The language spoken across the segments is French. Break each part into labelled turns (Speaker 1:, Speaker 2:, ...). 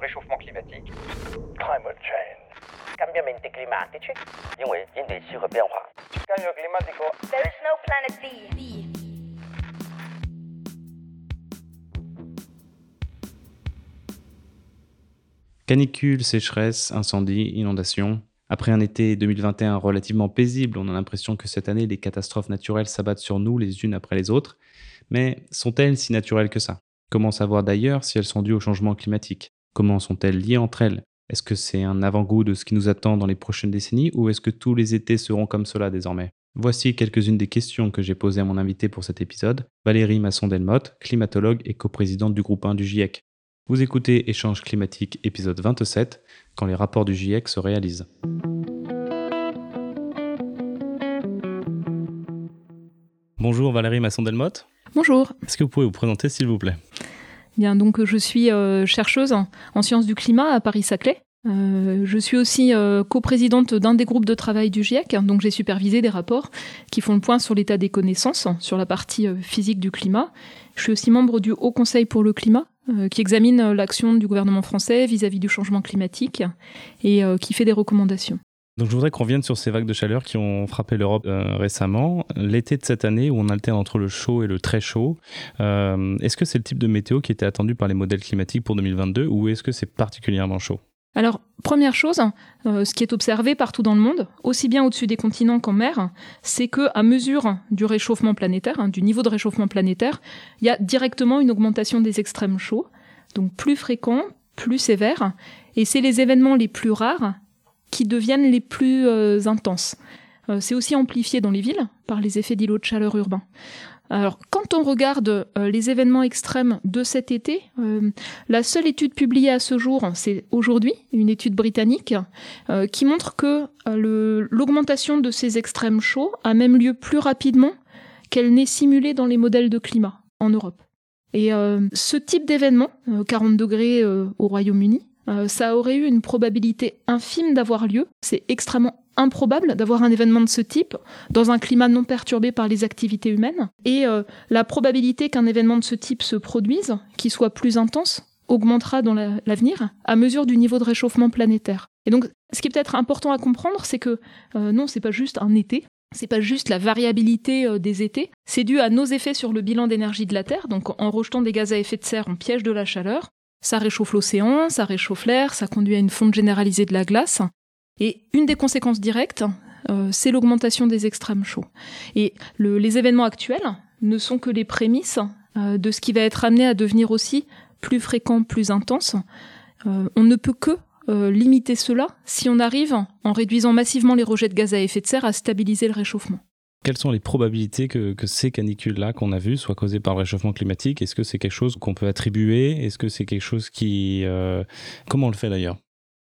Speaker 1: réchauffement climatique,
Speaker 2: climate change,
Speaker 3: cambiamenti climatici, 因为
Speaker 1: cambio climático,
Speaker 4: there is no planet B. B.
Speaker 5: Canicule, sécheresse, incendie, inondation. Après un été 2021 relativement paisible, on a l'impression que cette année, les catastrophes naturelles s'abattent sur nous les unes après les autres. Mais sont-elles si naturelles que ça? Comment savoir d'ailleurs si elles sont dues au changement climatique? Comment sont-elles liées entre elles? Est-ce que c'est un avant-goût de ce qui nous attend dans les prochaines décennies ou est-ce que tous les étés seront comme cela désormais? Voici quelques-unes des questions que j'ai posées à mon invité pour cet épisode, Valérie Masson-Delmotte, climatologue et coprésidente du groupe 1 du GIEC. Vous écoutez Échange climatique épisode 27, quand les rapports du GIEC se réalisent. Bonjour Valérie Masson-Delmotte.
Speaker 6: Bonjour.
Speaker 5: Est-ce que vous pouvez vous présenter s'il vous plaît?
Speaker 6: Donc je suis euh, chercheuse en, en, sciences du climat à Paris-Saclay. Euh, je suis aussi euh, coprésidente d'un des groupes de travail du GIEC, donc j'ai supervisé des rapports qui font le point sur l'état des connaissances sur la partie physique du climat. Je suis aussi membre du Haut Conseil pour le climat, qui examine l'action du gouvernement français vis-à-vis -vis du changement climatique et qui fait des recommandations.
Speaker 5: Donc je voudrais qu'on revienne sur ces vagues de chaleur qui ont frappé l'Europe euh, récemment. L'été de cette année où on alterne entre le chaud et le très chaud, euh, est-ce que c'est le type de météo qui était attendu par les modèles climatiques pour 2022 ou est-ce que c'est particulièrement chaud?
Speaker 6: Alors, première chose, euh, ce qui est observé partout dans le monde, aussi bien au-dessus des continents qu'en mer, c'est que à mesure du réchauffement planétaire, hein, du niveau de réchauffement planétaire, il y a directement une augmentation des extrêmes chauds, donc plus fréquents, plus sévères, et c'est les événements les plus rares qui deviennent les plus euh, intenses. Euh, c'est aussi amplifié dans les villes par les effets d'îlots de chaleur urbains. Alors, quand on regarde euh, les événements extrêmes de cet été, la seule étude publiée à ce jour, c'est aujourd'hui, une étude britannique, qui montre que l'augmentation de ces extrêmes chauds a même lieu plus rapidement qu'elle n'est simulée dans les modèles de climat en Europe. Et ce type d'événement, 40 degrés au Royaume-Uni, ça aurait eu une probabilité infime d'avoir lieu. C'est extrêmement improbable d'avoir un événement de ce type dans un climat non perturbé par les activités humaines. Et euh, la probabilité qu'un événement de ce type se produise, qui soit plus intense, augmentera dans l'avenir la, à mesure du niveau de réchauffement planétaire. Et donc, ce qui est peut-être important à comprendre, c'est que euh, non, c'est pas juste un été, c'est pas juste la variabilité euh, des étés, c'est dû à nos effets sur le bilan d'énergie de la Terre. Donc, en rejetant des gaz à effet de serre, on piège de la chaleur. Ça réchauffe l'océan, ça réchauffe l'air, ça conduit à une fonte généralisée de la glace. Et une des conséquences directes, euh, c'est l'augmentation des extrêmes chauds. Et le, les événements actuels ne sont que les prémices euh, de ce qui va être amené à devenir aussi plus fréquent, plus intense. Euh, on ne peut que limiter cela si on arrive, en réduisant massivement les rejets de gaz à effet de serre, à stabiliser le réchauffement.
Speaker 5: Quelles sont les probabilités que, que ces canicules-là qu'on a vues soient causées par le réchauffement climatique? Est-ce que c'est quelque chose qu'on peut attribuer? Est-ce que c'est quelque chose qui... Comment on le fait d'ailleurs?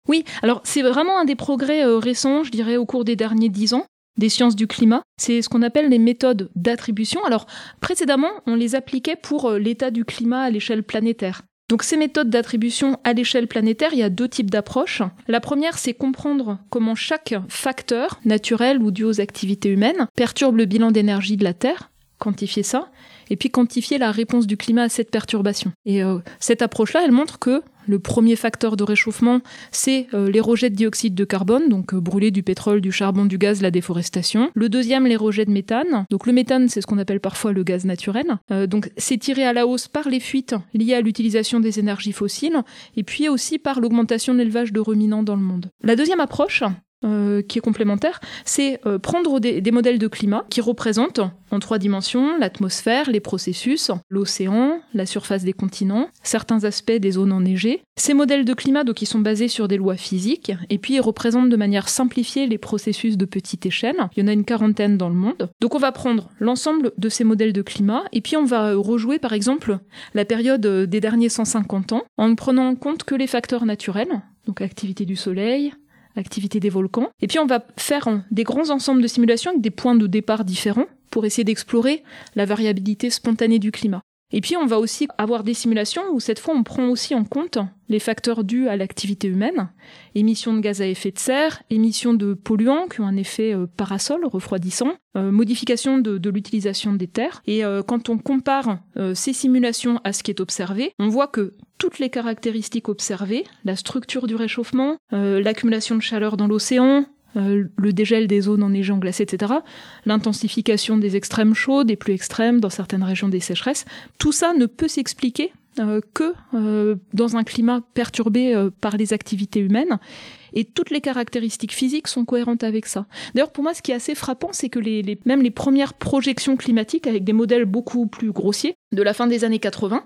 Speaker 6: Oui, alors c'est vraiment un des progrès euh, récents, je dirais, au cours des derniers dix ans des sciences du climat. C'est ce qu'on appelle les méthodes d'attribution. Alors, précédemment, on les appliquait pour euh, l'état du climat à l'échelle planétaire. Donc ces méthodes d'attribution à l'échelle planétaire, il y a deux types d'approches. La première, c'est comprendre comment chaque facteur, naturel ou dû aux activités humaines, perturbe le bilan d'énergie de la Terre, quantifier ça, et puis quantifier la réponse du climat à cette perturbation. Et euh, cette approche-là, elle montre que le premier facteur de réchauffement, c'est euh, les rejets de dioxyde de carbone, donc euh, brûler du pétrole, du charbon, du gaz, la déforestation. Le deuxième, les rejets de méthane. Donc le méthane, c'est ce qu'on appelle parfois le gaz naturel. Euh, donc c'est tiré à la hausse par les fuites liées à l'utilisation des énergies fossiles, et puis aussi par l'augmentation de l'élevage de ruminants dans le monde. La deuxième approche, euh, qui est complémentaire, c'est euh, prendre des, modèles de climat qui représentent en trois dimensions l'atmosphère, les processus, l'océan, la surface des continents, certains aspects des zones enneigées. Ces modèles de climat, donc, ils sont basés sur des lois physiques, et puis représentent de manière simplifiée les processus de petite échelle. Il y en a une quarantaine dans le monde. Donc on va prendre l'ensemble de ces modèles de climat, et puis on va rejouer par exemple la période des derniers 150 ans, en ne prenant en compte que les facteurs naturels, donc activité du soleil, activité des volcans. Et puis on va faire des grands ensembles de simulations avec des points de départ différents pour essayer d'explorer la variabilité spontanée du climat. Et puis on va aussi avoir des simulations où cette fois on prend aussi en compte les facteurs dus à l'activité humaine, émissions de gaz à effet de serre, émissions de polluants qui ont un effet euh, parasol refroidissant, euh, modification de, l'utilisation des terres. Et euh, quand on compare ces simulations à ce qui est observé, on voit que toutes les caractéristiques observées, la structure du réchauffement, l'accumulation de chaleur dans l'océan, euh, le dégel des zones enneigées, glacées, etc., l'intensification des extrêmes chauds, des pluies extrêmes, dans certaines régions des sécheresses, tout ça ne peut s'expliquer euh, que euh, dans un climat perturbé par les activités humaines. Et toutes les caractéristiques physiques sont cohérentes avec ça. D'ailleurs, pour moi, ce qui est assez frappant, c'est que même les premières projections climatiques, avec des modèles beaucoup plus grossiers, de la fin des années 80,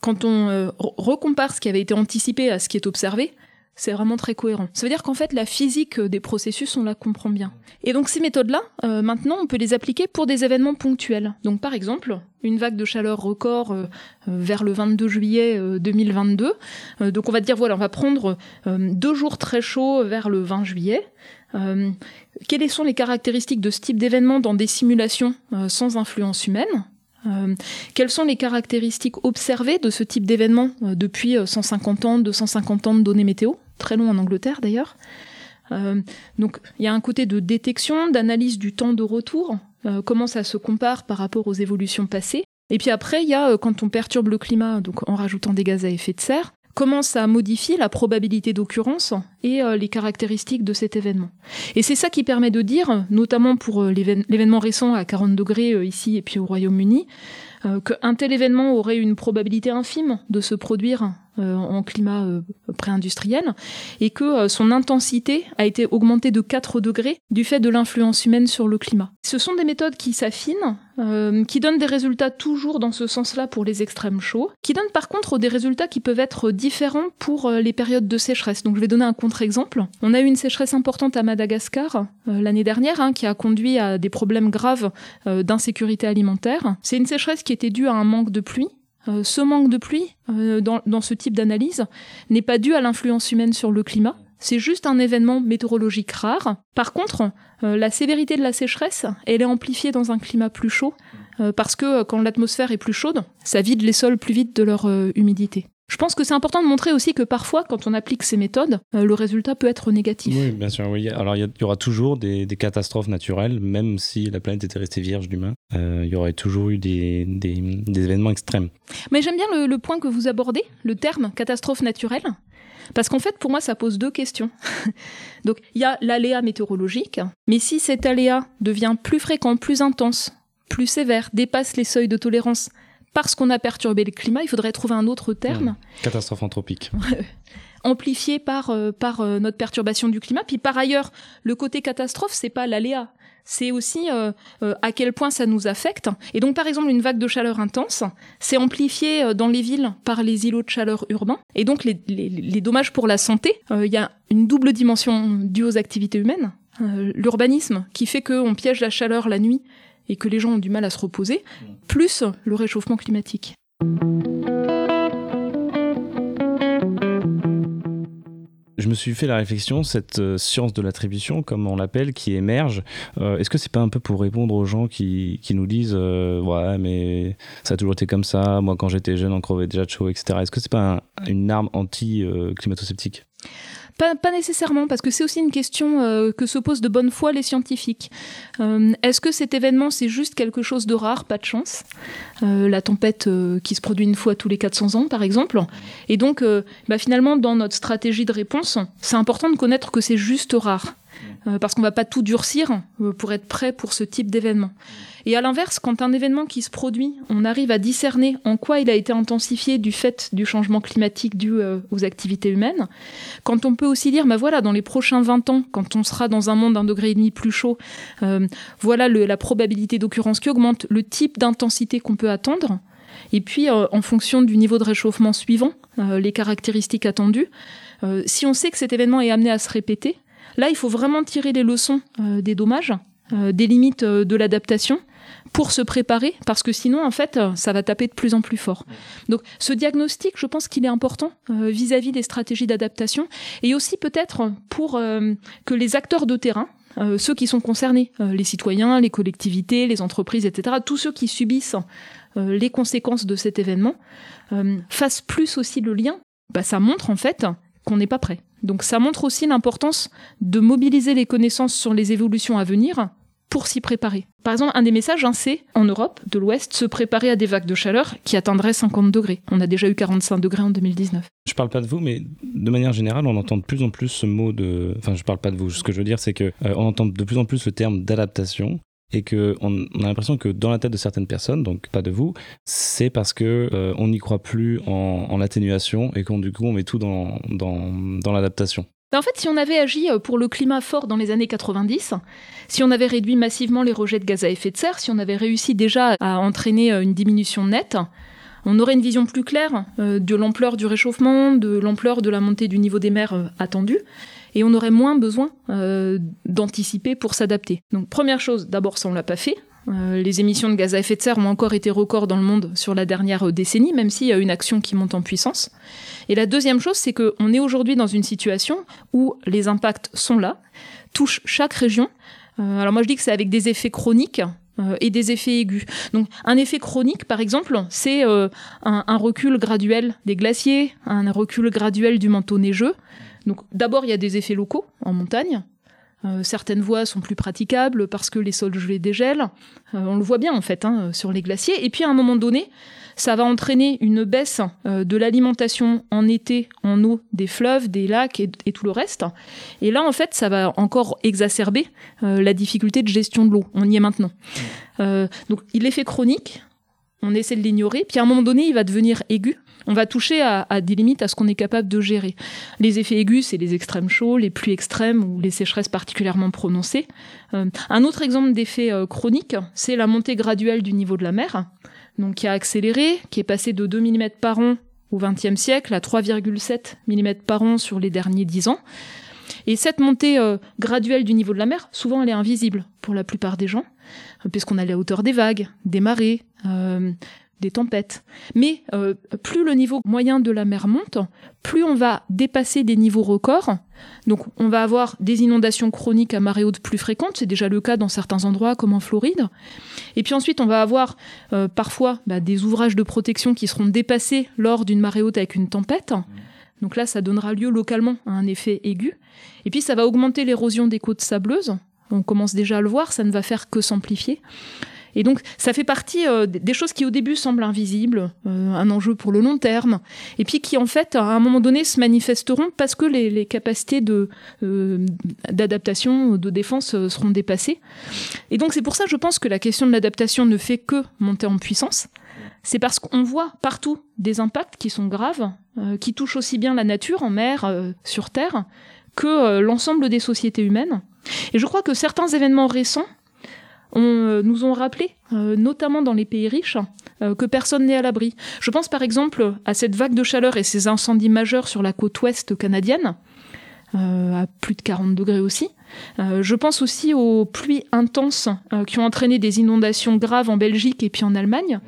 Speaker 6: quand on re- recompare ce qui avait été anticipé à ce qui est observé, c'est vraiment très cohérent. Ça veut dire qu'en fait, la physique des processus, on la comprend bien. Et donc ces méthodes-là, euh, maintenant, on peut les appliquer pour des événements ponctuels. Donc par exemple, une vague de chaleur record euh, euh, vers le 22 juillet euh, 2022. Euh, donc on va dire, voilà, on va prendre euh, deux jours très chauds vers le 20 juillet. Euh, quelles sont les caractéristiques de ce type d'événement dans des simulations euh, sans influence humaine? Euh, quelles sont les caractéristiques observées de ce type d'événement euh, depuis euh, 150 ans, 250 ans de données météo? Très long en Angleterre d'ailleurs. Euh, donc il y a un côté de détection, d'analyse du temps de retour, euh, comment ça se compare par rapport aux évolutions passées. Et puis après, il y a euh, quand on perturbe le climat, donc en rajoutant des gaz à effet de serre, comment ça modifie la probabilité d'occurrence et euh, les caractéristiques de cet événement. Et c'est ça qui permet de dire, notamment pour euh, l'événement récent à 40 degrés euh, ici et puis au Royaume-Uni, qu'un tel événement aurait une probabilité infime de se produire en climat euh, pré-industriel et que euh, son intensité a été augmentée de 4 degrés du fait de l'influence humaine sur le climat. Ce sont des méthodes qui s'affinent, euh, qui donnent des résultats toujours dans ce sens-là pour les extrêmes chauds, qui donnent par contre des résultats qui peuvent être différents pour euh, les périodes de sécheresse. Donc je vais donner un contre-exemple. On a eu une sécheresse importante à Madagascar euh, l'année dernière hein, qui a conduit à des problèmes graves euh, d'insécurité alimentaire. C'est une sécheresse qui était due à un manque de pluie. Euh, ce manque de pluie, euh, dans, ce type d'analyse, n'est pas dû à l'influence humaine sur le climat. C'est juste un événement météorologique rare. Par contre, euh, la sévérité de la sécheresse, elle est amplifiée dans un climat plus chaud, parce que quand l'atmosphère est plus chaude, ça vide les sols plus vite de leur humidité. Je pense que c'est important de montrer aussi que parfois, quand on applique ces méthodes, euh, le résultat peut être négatif.
Speaker 5: Oui, bien sûr. Oui. Alors, il y, aura toujours des, des catastrophes naturelles, même si la planète était restée vierge d'humains. Euh, il y aurait toujours eu des, des- des événements extrêmes.
Speaker 6: Mais j'aime bien le, le point que vous abordez, le terme catastrophe naturelle, parce qu'en fait, pour moi, ça pose deux questions. Donc, il y a l'aléa météorologique, mais si cet aléa devient plus fréquent, plus intense, plus sévère, dépasse les seuils de tolérance parce qu'on a perturbé le climat, il faudrait trouver un autre terme,
Speaker 5: Catastrophe anthropique.
Speaker 6: amplifié par, euh, par euh, notre perturbation du climat. Puis par ailleurs, le côté catastrophe, c'est pas l'aléa. C'est aussi euh, à quel point ça nous affecte. Et donc, par exemple, une vague de chaleur intense, c'est amplifié dans les villes par les îlots de chaleur urbains. Et donc, les, les- les dommages pour la santé, il y a une double dimension due aux activités humaines. L'urbanisme, qui fait qu'on piège la chaleur la nuit et que les gens ont du mal à se reposer, plus le réchauffement climatique.
Speaker 5: Je me suis fait la réflexion, cette euh, science de l'attribution, comme on l'appelle, qui émerge, euh, est-ce que c'est pas un peu pour répondre aux gens qui, qui nous disent euh, Ouais, mais ça a toujours été comme ça, moi quand j'étais jeune, on crevait déjà de chaud, etc. Est-ce que c'est pas un- une arme anti-climato-sceptique
Speaker 6: Pas, nécessairement, parce que c'est aussi une question euh, que se posent de bonne foi les scientifiques. Euh, Est-ce que cet événement, c'est juste quelque chose de rare, pas de chance Euh, La tempête qui se produit une fois tous les 400 ans, par exemple. Et donc, bah, finalement, dans notre stratégie de réponse, c'est important de connaître que c'est juste rare. Euh, parce qu'on va pas tout durcir euh, pour être prêt pour ce type d'événement. Et à l'inverse, quand un événement qui se produit, on arrive à discerner en quoi il a été intensifié du fait du changement climatique dû euh, aux activités humaines, quand on peut aussi dire, bah voilà, dans les prochains 20 ans, quand on sera dans un monde d'un degré et demi plus chaud, voilà la probabilité d'occurrence qui augmente, le type d'intensité qu'on peut attendre, et puis en fonction du niveau de réchauffement suivant, les caractéristiques attendues, si on sait que cet événement est amené à se répéter, là il faut vraiment tirer les leçons euh, des dommages, euh, des limites euh, de l'adaptation pour se préparer, parce que sinon, en fait, ça va taper de plus en plus fort. Donc, ce diagnostic, je pense qu'il est important vis-à-vis des stratégies d'adaptation, et aussi peut-être pour que les acteurs de terrain, ceux qui sont concernés, les citoyens, les collectivités, les entreprises, etc., tous ceux qui subissent les conséquences de cet événement, euh, fasse plus aussi le lien, bah, ça montre en fait qu'on n'est pas prêt. Donc ça montre aussi l'importance de mobiliser les connaissances sur les évolutions à venir pour s'y préparer. Par exemple, un des messages, hein, c'est en Europe de l'Ouest se préparer à des vagues de chaleur qui atteindraient 50 degrés. On a déjà eu 45 degrés en 2019.
Speaker 5: Je parle pas de vous, mais de manière générale, on entend de plus en plus ce mot de. Enfin, je parle pas de vous. Ce que je veux dire, c'est que euh, on entend de plus en plus le terme d'adaptation et que on, a l'impression que dans la tête de certaines personnes, donc pas de vous, c'est parce que euh, on n'y croit plus en, en l'atténuation et qu'on du coup on met tout dans dans, l'adaptation.
Speaker 6: Ben, en fait, si on avait agi euh, pour le climat fort dans les années 90, si on avait réduit massivement les rejets de gaz à effet de serre, si on avait réussi déjà à entraîner euh, une diminution nette, on aurait une vision plus claire de l'ampleur du réchauffement, de l'ampleur de la montée du niveau des mers attendue, et on aurait moins besoin euh, d'anticiper pour s'adapter. Donc première chose, d'abord ça on l'a pas fait. Euh, les émissions de gaz à effet de serre ont encore été records dans le monde sur la dernière euh, décennie, même s'il y a une action qui monte en puissance. Et la deuxième chose, c'est qu'on est aujourd'hui dans une situation où les impacts sont là, touchent chaque région. Alors moi je dis que c'est avec des effets chroniques et des effets aigus. Donc un effet chronique, par exemple, c'est un recul graduel des glaciers, un recul graduel du manteau neigeux. Donc d'abord il y a des effets locaux en montagne. Euh, certaines voies sont plus praticables parce que les sols gelés dégèlent. Euh, on le voit bien en fait hein, sur les glaciers. Et puis à un moment donné, ça va entraîner une baisse euh, de l'alimentation en été en eau des fleuves, des lacs et, tout le reste. Et là, en fait, ça va encore exacerber la difficulté de gestion de l'eau. On y est maintenant. Donc, l'effet chronique, on essaie de l'ignorer, puis à un moment donné, il va devenir aigu. On va toucher à, des limites à ce qu'on est capable de gérer. Les effets aigus, c'est les extrêmes chauds, les pluies extrêmes ou les sécheresses particulièrement prononcées. Euh, un autre exemple d'effet euh, chronique, c'est la montée graduelle du niveau de la mer, donc qui a accéléré, qui est passé de 2 mm par an au XXe siècle à 3,7 mm par an sur les derniers 10 ans. Et cette montée euh, graduelle du niveau de la mer, souvent elle est invisible pour la plupart des gens, puisqu'on a la hauteur des vagues, des marées, des tempêtes. Mais euh, plus le niveau moyen de la mer monte, plus on va dépasser des niveaux records. Donc on va avoir des inondations chroniques à marée haute plus fréquentes, c'est déjà le cas dans certains endroits comme en Floride. Et puis ensuite on va avoir euh, parfois bah, des ouvrages de protection qui seront dépassés lors d'une marée haute avec une tempête. Donc là ça donnera lieu localement à un effet aigu. Et puis ça va augmenter l'érosion des côtes sableuses. On commence déjà à le voir, ça ne va faire que s'amplifier. Et donc, ça fait partie euh, des choses qui au début semblent invisibles, euh, un enjeu pour le long terme, et puis qui en fait, à un moment donné, se manifesteront parce que les, les capacités de euh, d'adaptation, de défense seront dépassées. Et donc, c'est pour ça, je pense que la question de l'adaptation ne fait que monter en puissance. C'est parce qu'on voit partout des impacts qui sont graves, qui touchent aussi bien la nature en mer, sur terre, que l'ensemble des sociétés humaines. Et je crois que certains événements récents on, euh, nous ont rappelé, euh, notamment dans les pays riches, euh, que personne n'est à l'abri. Je pense par exemple à cette vague de chaleur et ces incendies majeurs sur la côte ouest canadienne, à plus de 40 degrés aussi. Je pense aussi aux pluies intenses qui ont entraîné des inondations graves en Belgique et puis en Allemagne.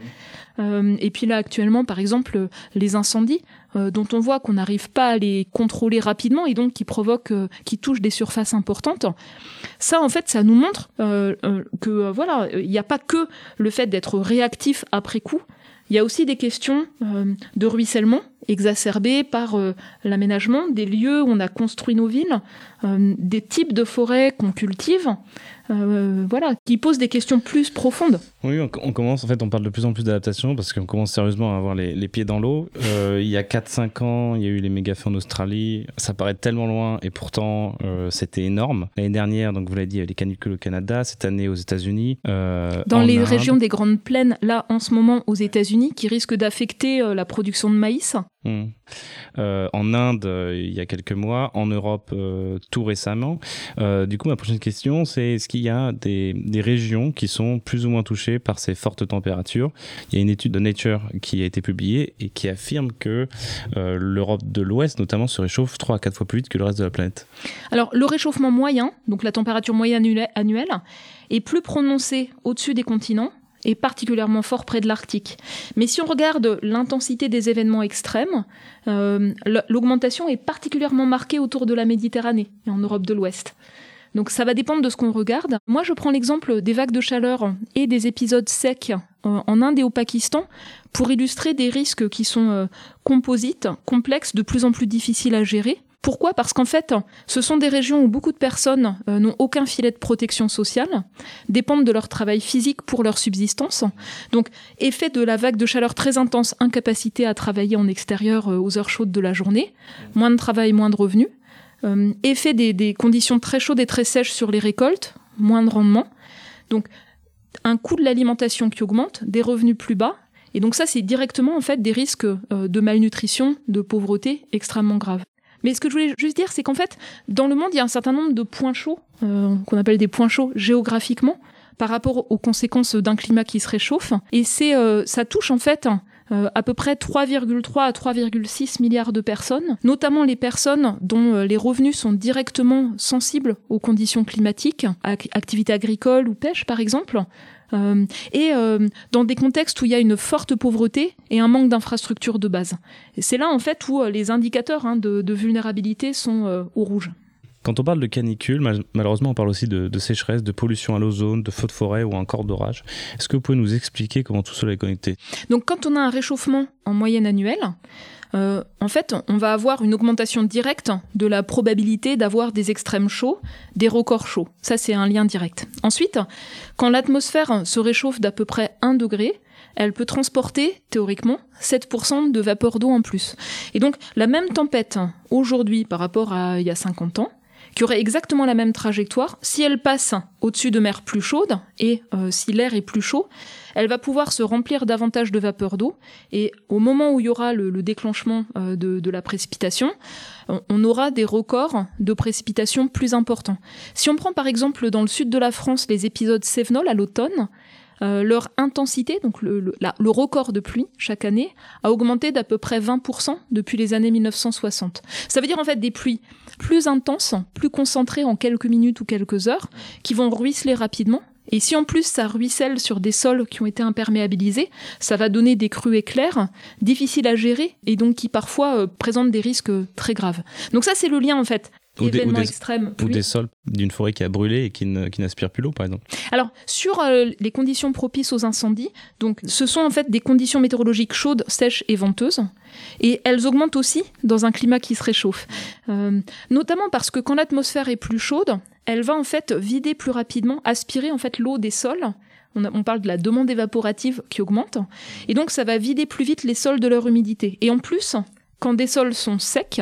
Speaker 6: Euh, et puis là actuellement, par exemple, les incendies euh, dont on voit qu'on n'arrive pas à les contrôler rapidement et donc qui provoquent, euh, qui touchent des surfaces importantes. Ça, en fait, ça nous montre euh, euh, que voilà, il n'y a pas que le fait d'être réactif après coup. Il y a aussi des questions de ruissellement exacerbées par euh, l'aménagement des lieux où on a construit nos villes, euh, des types de forêts qu'on cultive, euh, voilà, qui posent des questions plus profondes.
Speaker 5: Oui, on, on commence, en fait, on parle de plus en plus d'adaptation parce qu'on commence sérieusement à avoir les, les pieds dans l'eau. Il y a 4-5 ans, il y a eu les méga feux en Australie. Ça paraît tellement loin et pourtant, c'était énorme. L'année dernière, donc vous l'avez dit, il y a eu les canicules au Canada, cette année aux États-Unis.
Speaker 6: Dans les
Speaker 5: Inde.
Speaker 6: régions des Grandes Plaines, là, en ce moment, aux États-Unis, qui risquent d'affecter la production de maïs.
Speaker 5: Hmm. Euh, en Inde, euh, il y a quelques mois, en Europe, euh, tout récemment. Du coup, ma prochaine question, c'est est-ce qu'il y a des, régions qui sont plus ou moins touchées par ces fortes températures? Il y a une étude de Nature qui a été publiée et qui affirme que l'Europe de l'Ouest, notamment, se réchauffe 3 à 4 fois plus vite que le reste de la planète.
Speaker 6: Alors, le réchauffement moyen, donc la température moyenne annuelle, est plus prononcé au-dessus des continents et particulièrement fort près de l'Arctique. Mais si on regarde l'intensité des événements extrêmes, euh, l'augmentation est particulièrement marquée autour de la Méditerranée et en Europe de l'Ouest. Donc ça va dépendre de ce qu'on regarde. Moi, je prends l'exemple des vagues de chaleur et des épisodes secs euh, en Inde et au Pakistan pour illustrer des risques qui sont euh, composites, complexes, de plus en plus difficiles à gérer. Pourquoi? Parce qu'en fait, ce sont des régions où beaucoup de personnes euh, n'ont aucun filet de protection sociale, dépendent de leur travail physique pour leur subsistance. Donc, effet de la vague de chaleur très intense, incapacité à travailler en extérieur euh, aux heures chaudes de la journée, moins de travail, moins de revenus. Euh, effet des, conditions très chaudes et très sèches sur les récoltes, moins de rendement. Donc, un coût de l'alimentation qui augmente, des revenus plus bas. Et donc ça, c'est directement en fait des risques de malnutrition, de pauvreté extrêmement graves. Mais ce que je voulais juste dire, c'est qu'en fait, dans le monde, il y a un certain nombre de points chauds, euh, qu'on appelle des points chauds géographiquement, par rapport aux conséquences d'un climat qui se réchauffe. Et c'est, euh, ça touche en fait euh, à peu près 3,3 à 3,6 milliards de personnes, notamment les personnes dont les revenus sont directement sensibles aux conditions climatiques, activités agricoles ou pêche par exemple, euh, et euh, dans des contextes où il y a une forte pauvreté et un manque d'infrastructures de base. C'est là en fait où euh, les indicateurs hein, de, vulnérabilité sont au rouge.
Speaker 5: Quand on parle de canicule, malheureusement, on parle aussi de, sécheresse, de pollution à l'ozone, de feux de forêt ou encore d'orage. Est-ce que vous pouvez nous expliquer comment tout cela est connecté?
Speaker 6: Donc, quand on a un réchauffement en moyenne annuelle, euh, en fait, on va avoir une augmentation directe de la probabilité d'avoir des extrêmes chauds, des records chauds. Ça, c'est un lien direct. Ensuite, quand l'atmosphère se réchauffe d'à peu près 1 degré, elle peut transporter, théoriquement, 7% de vapeur d'eau en plus. Et donc, la même tempête, aujourd'hui, par rapport à il y a 50 ans, qui aurait exactement la même trajectoire, si elle passe au-dessus de mer plus chaude, et euh, si l'air est plus chaud, elle va pouvoir se remplir davantage de vapeur d'eau, et au moment où il y aura le, déclenchement euh, de, la précipitation, on, aura des records de précipitation plus importants. Si on prend par exemple dans le sud de la France les épisodes Sévenol à l'automne, euh, leur intensité, donc le, record de pluie chaque année, a augmenté d'à peu près 20% depuis les années 1960. Ça veut dire en fait des pluies plus intenses, plus concentrées en quelques minutes ou quelques heures, qui vont ruisseler rapidement. Et si en plus ça ruisselle sur des sols qui ont été imperméabilisés, ça va donner des crues éclairs, difficiles à gérer et donc qui parfois euh, présentent des risques très graves. Donc ça c'est le lien en fait
Speaker 5: ou des, ou des, sols d'une forêt qui a brûlé et qui, n'aspire plus l'eau, par exemple.
Speaker 6: Alors, sur euh, les conditions propices aux incendies, donc, ce sont en fait des conditions météorologiques chaudes, sèches et venteuses. Et elles augmentent aussi dans un climat qui se réchauffe. Euh, notamment parce que quand l'atmosphère est plus chaude, elle va en fait vider plus rapidement, aspirer en fait l'eau des sols. On, on, parle de la demande évaporative qui augmente. Et donc, ça va vider plus vite les sols de leur humidité. Et en plus, quand des sols sont secs,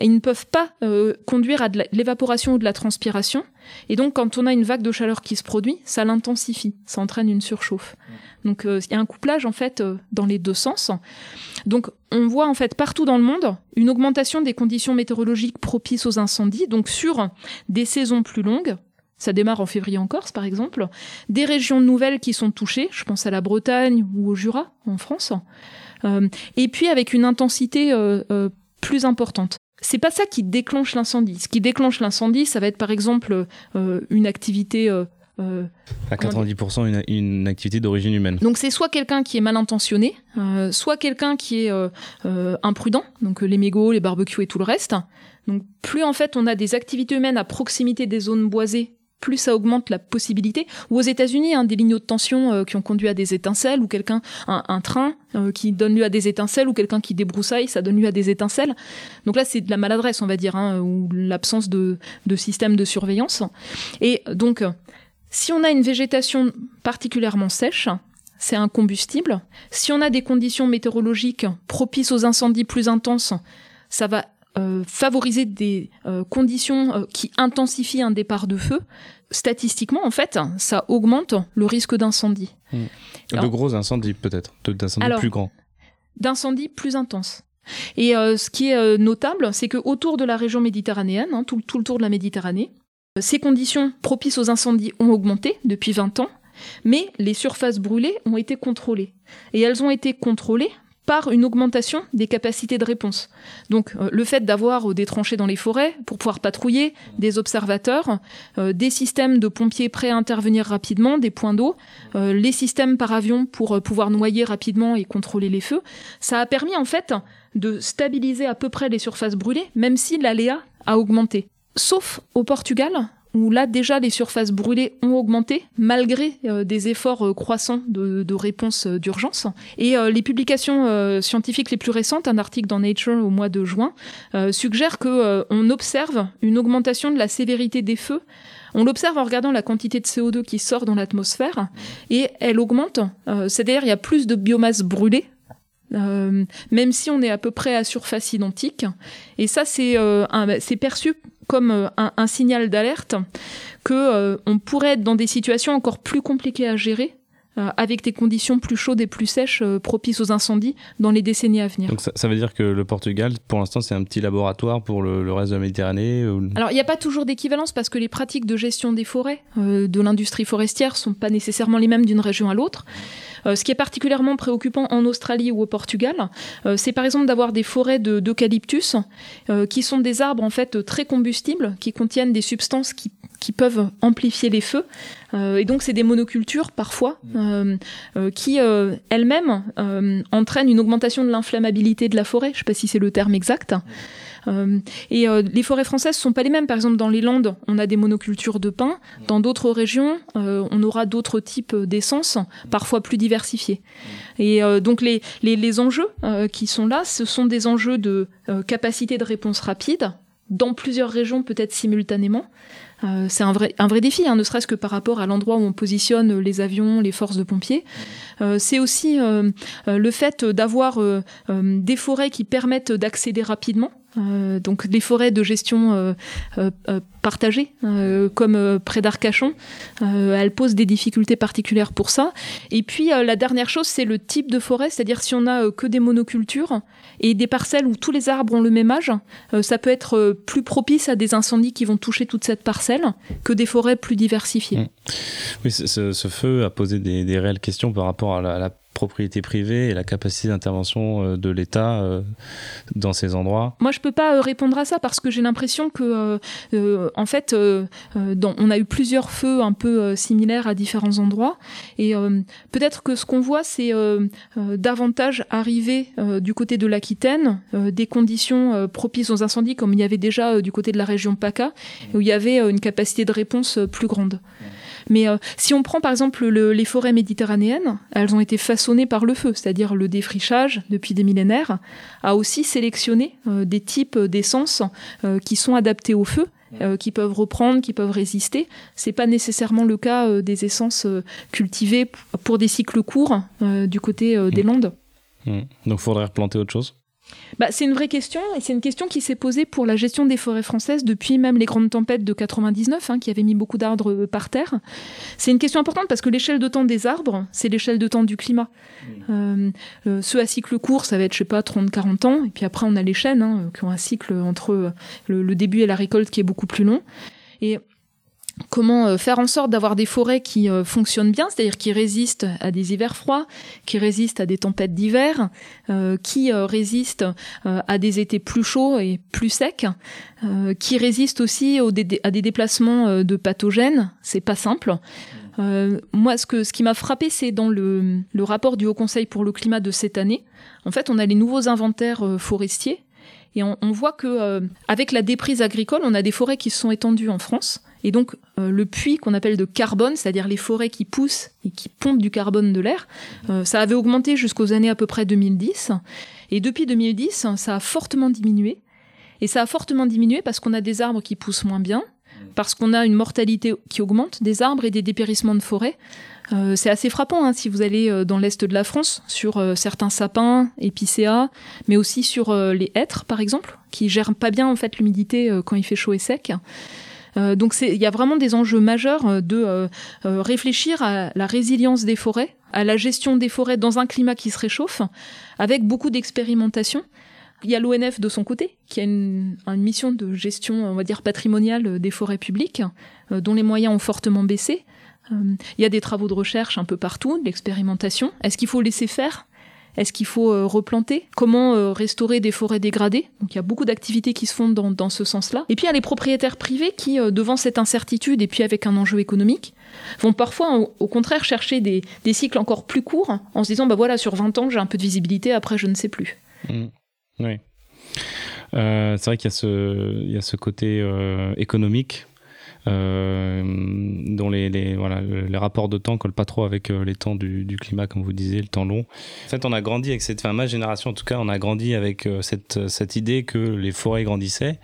Speaker 6: et ils ne peuvent pas euh, conduire à de l'évaporation ou de la transpiration. Et donc, quand on a une vague de chaleur qui se produit, ça l'intensifie, ça entraîne une surchauffe. Donc, euh, il y a un couplage en fait euh, dans les deux sens. Donc, on voit en fait partout dans le monde une augmentation des conditions météorologiques propices aux incendies, donc sur des saisons plus longues, ça démarre en février en Corse, par exemple. Des régions nouvelles qui sont touchées, je pense à la Bretagne ou au Jura, en France. et puis avec une intensité plus importante c'est pas ça qui déclenche l'incendie. Ce qui déclenche l'incendie, ça va être par exemple euh, une activité. Euh,
Speaker 5: euh, à 90% une, activité d'origine humaine.
Speaker 6: Donc c'est soit quelqu'un qui est mal intentionné, soit quelqu'un qui est imprudent, donc les mégots, les barbecues et tout le reste. Donc plus en fait on a des activités humaines à proximité des zones boisées plus ça augmente la possibilité. Ou aux États-Unis, hein, des lignes de tension euh, qui ont conduit à des étincelles, ou quelqu'un, un, train euh, qui donne lieu à des étincelles, ou quelqu'un qui débroussaille, ça donne lieu à des étincelles. Donc là, c'est de la maladresse, on va dire, hein, ou l'absence de, de système de surveillance. Et donc, si on a une végétation particulièrement sèche, c'est un combustible. Si on a des conditions météorologiques propices aux incendies plus intenses, ça va euh, favoriser des euh, conditions euh, qui intensifient un départ de feu, statistiquement, en fait, ça augmente le risque d'incendie.
Speaker 5: Hmm. de gros incendies, peut-être, d'incendies plus grands.
Speaker 6: D'incendies plus intenses. Et ce qui est notable, c'est que autour de la région méditerranéenne, hein, tout, tout, le tour de la Méditerranée, ces conditions propices aux incendies ont augmenté depuis 20 ans, mais les surfaces brûlées ont été contrôlées. Et elles ont été contrôlées par une augmentation des capacités de réponse. Donc euh, le fait d'avoir des tranchées dans les forêts pour pouvoir patrouiller, des observateurs, euh, des systèmes de pompiers prêts à intervenir rapidement, des points d'eau, euh, les systèmes par avion pour pouvoir noyer rapidement et contrôler les feux, ça a permis en fait de stabiliser à peu près les surfaces brûlées, même si l'aléa a augmenté. Sauf au Portugal, où là déjà les surfaces brûlées ont augmenté malgré euh, des efforts euh, croissants de, réponse euh, d'urgence. Et les publications scientifiques les plus récentes, un article dans Nature au mois de juin, suggère que euh, on observe une augmentation de la sévérité des feux. On l'observe en regardant la quantité de CO2 qui sort dans l'atmosphère et elle augmente. C'est-à-dire il y a plus de biomasse brûlée euh, même si on est à peu près à surface identique. Et ça, c'est euh, perçu comme euh, un, un signal d'alerte que on pourrait être dans des situations encore plus compliquées à gérer. avec des conditions plus chaudes et plus sèches propices aux incendies dans les décennies à venir.
Speaker 5: Donc ça, ça veut dire que le Portugal, pour l'instant, c'est un petit laboratoire pour le, le reste de la Méditerranée ou-
Speaker 6: Alors, il n'y a pas toujours d'équivalence parce que les pratiques de gestion des forêts de l'industrie forestière sont pas nécessairement les mêmes d'une région à l'autre. Euh, ce qui est particulièrement préoccupant en Australie ou au Portugal, euh, c'est par exemple d'avoir des forêts de- d'eucalyptus euh, qui sont des arbres en fait très combustibles, qui contiennent des substances qui, qui peuvent amplifier les feux. Et donc, c'est des monocultures parfois euh, qui elles-mêmes entraînent une augmentation de l'inflammabilité de la forêt. Je ne sais pas si c'est le terme exact. Euh, et euh, les forêts françaises sont pas les mêmes. Par exemple, dans les Landes, on a des monocultures de pins. Dans d'autres régions, euh, on aura d'autres types d'essences, parfois plus diversifiés. Et donc les, les, les enjeux qui sont là, ce sont des enjeux de capacité de réponse rapide dans plusieurs régions, peut-être simultanément. C'est un vrai, un vrai défi, hein, ne serait-ce que par rapport à l'endroit où on positionne les avions, les forces de pompiers. C'est aussi le fait d'avoir des forêts qui permettent d'accéder rapidement. Euh, donc des forêts de gestion euh, euh, euh, partagée, euh, comme près d'Arcachon, elles posent des difficultés particulières pour ça. Et puis la dernière chose, c'est le type de forêt, c'est-à-dire si on a euh, que des monocultures et des parcelles où tous les arbres ont le même âge, ça peut être plus propice à des incendies qui vont toucher toute cette parcelle que des forêts plus diversifiées.
Speaker 5: Mm. Oui, ce, feu a posé des, réelles questions par rapport à la propriété privée et la capacité d'intervention euh, de l'État euh, dans ces endroits.
Speaker 6: Moi, je peux pas euh, répondre à ça parce que j'ai l'impression que, euh, en fait, euh, dans- on a eu plusieurs feux un peu euh, similaires à différents endroits, et euh, peut-être que ce qu'on voit, c'est davantage arriver euh, du côté de l'Aquitaine, euh, des conditions euh, propices aux incendies, comme il y avait déjà euh, du côté de la région PACA, où il y avait euh, une capacité de réponse euh, plus grande. Mais euh, si on prend par exemple le- les forêts méditerranéennes, elles ont été façonnées par le feu, c'est-à-dire le défrichage depuis des millénaires, a aussi sélectionné euh, des types d'essences euh, qui sont adaptés au feu, qui peuvent reprendre, qui peuvent résister. C'est pas nécessairement le cas des essences cultivées pour des cycles courts du côté des Landes.
Speaker 5: Mm. Donc, faudrait replanter autre chose?
Speaker 6: Bah, c'est une vraie question, et c'est une question qui s'est posée pour la gestion des forêts françaises depuis même les grandes tempêtes de 99, hein, qui avaient mis beaucoup d'arbres euh, par terre. C'est une question importante parce que l'échelle de temps des arbres, c'est l'échelle de temps du climat. Euh, euh, ceux à cycle court, ça va être, je sais pas, 30-40 ans, et puis après on a les chênes, hein, qui ont un cycle entre euh, le, le début et la récolte qui est beaucoup plus long. Et comment euh, faire en sorte d'avoir des forêts qui euh, fonctionnent bien, c'est-à-dire qui résistent à des hivers froids, qui résistent à des tempêtes d'hiver, euh, qui résistent à des étés plus chauds et plus secs, euh, qui résistent aussi dé- à des déplacements de pathogènes. C'est pas simple. Euh, moi, ce, que, ce qui m'a frappé, c'est dans le, le rapport du Haut Conseil pour le climat de cette année. En fait, on a les nouveaux inventaires forestiers et on, on voit que avec la déprise agricole, on a des forêts qui se sont étendues en France. Et donc, euh, le puits qu'on appelle de carbone, c'est-à-dire les forêts qui poussent et qui pompent du carbone de l'air, euh, ça avait augmenté jusqu'aux années à peu près 2010. Et depuis 2010, ça a fortement diminué. Et ça a fortement diminué parce qu'on a des arbres qui poussent moins bien, parce qu'on a une mortalité qui augmente des arbres et des dépérissements de forêt. Euh, c'est assez frappant hein, si vous allez dans l'est de la France, sur certains sapins, épicéas, mais aussi sur les hêtres, par exemple, qui gèrent pas bien en fait l'humidité quand il fait chaud et sec. Euh, donc il y a vraiment des enjeux majeurs euh, de euh, réfléchir à la résilience des forêts, à la gestion des forêts dans un climat qui se réchauffe, avec beaucoup d'expérimentation. Il y a l'ONF de son côté, qui a une, mission de gestion, on va dire, patrimoniale des forêts publiques, dont les moyens ont fortement baissé. Il y a des travaux de recherche un peu partout, de l'expérimentation. Est-ce qu'il faut laisser faire? Est-ce qu'il faut euh, replanter? Comment euh, restaurer des forêts dégradées? Donc il y a beaucoup d'activités qui se font dans, dans ce sens-là. Et puis il y a les propriétaires privés qui, euh, devant cette incertitude et puis avec un enjeu économique, vont parfois au, contraire chercher des, des cycles encore plus courts en se disant bah voilà sur 20 ans j'ai un peu de visibilité après je ne sais plus.
Speaker 5: Mm. Oui. C'est vrai qu'il y, y a ce côté économique. Euh, dont les, les, voilà, les rapports de temps collent pas trop avec euh, les temps du, du, climat, comme vous disiez, le temps long. En fait, on a grandi avec cette, enfin, ma génération en tout cas, on a grandi avec euh, cette, cette idée que les forêts grandissaient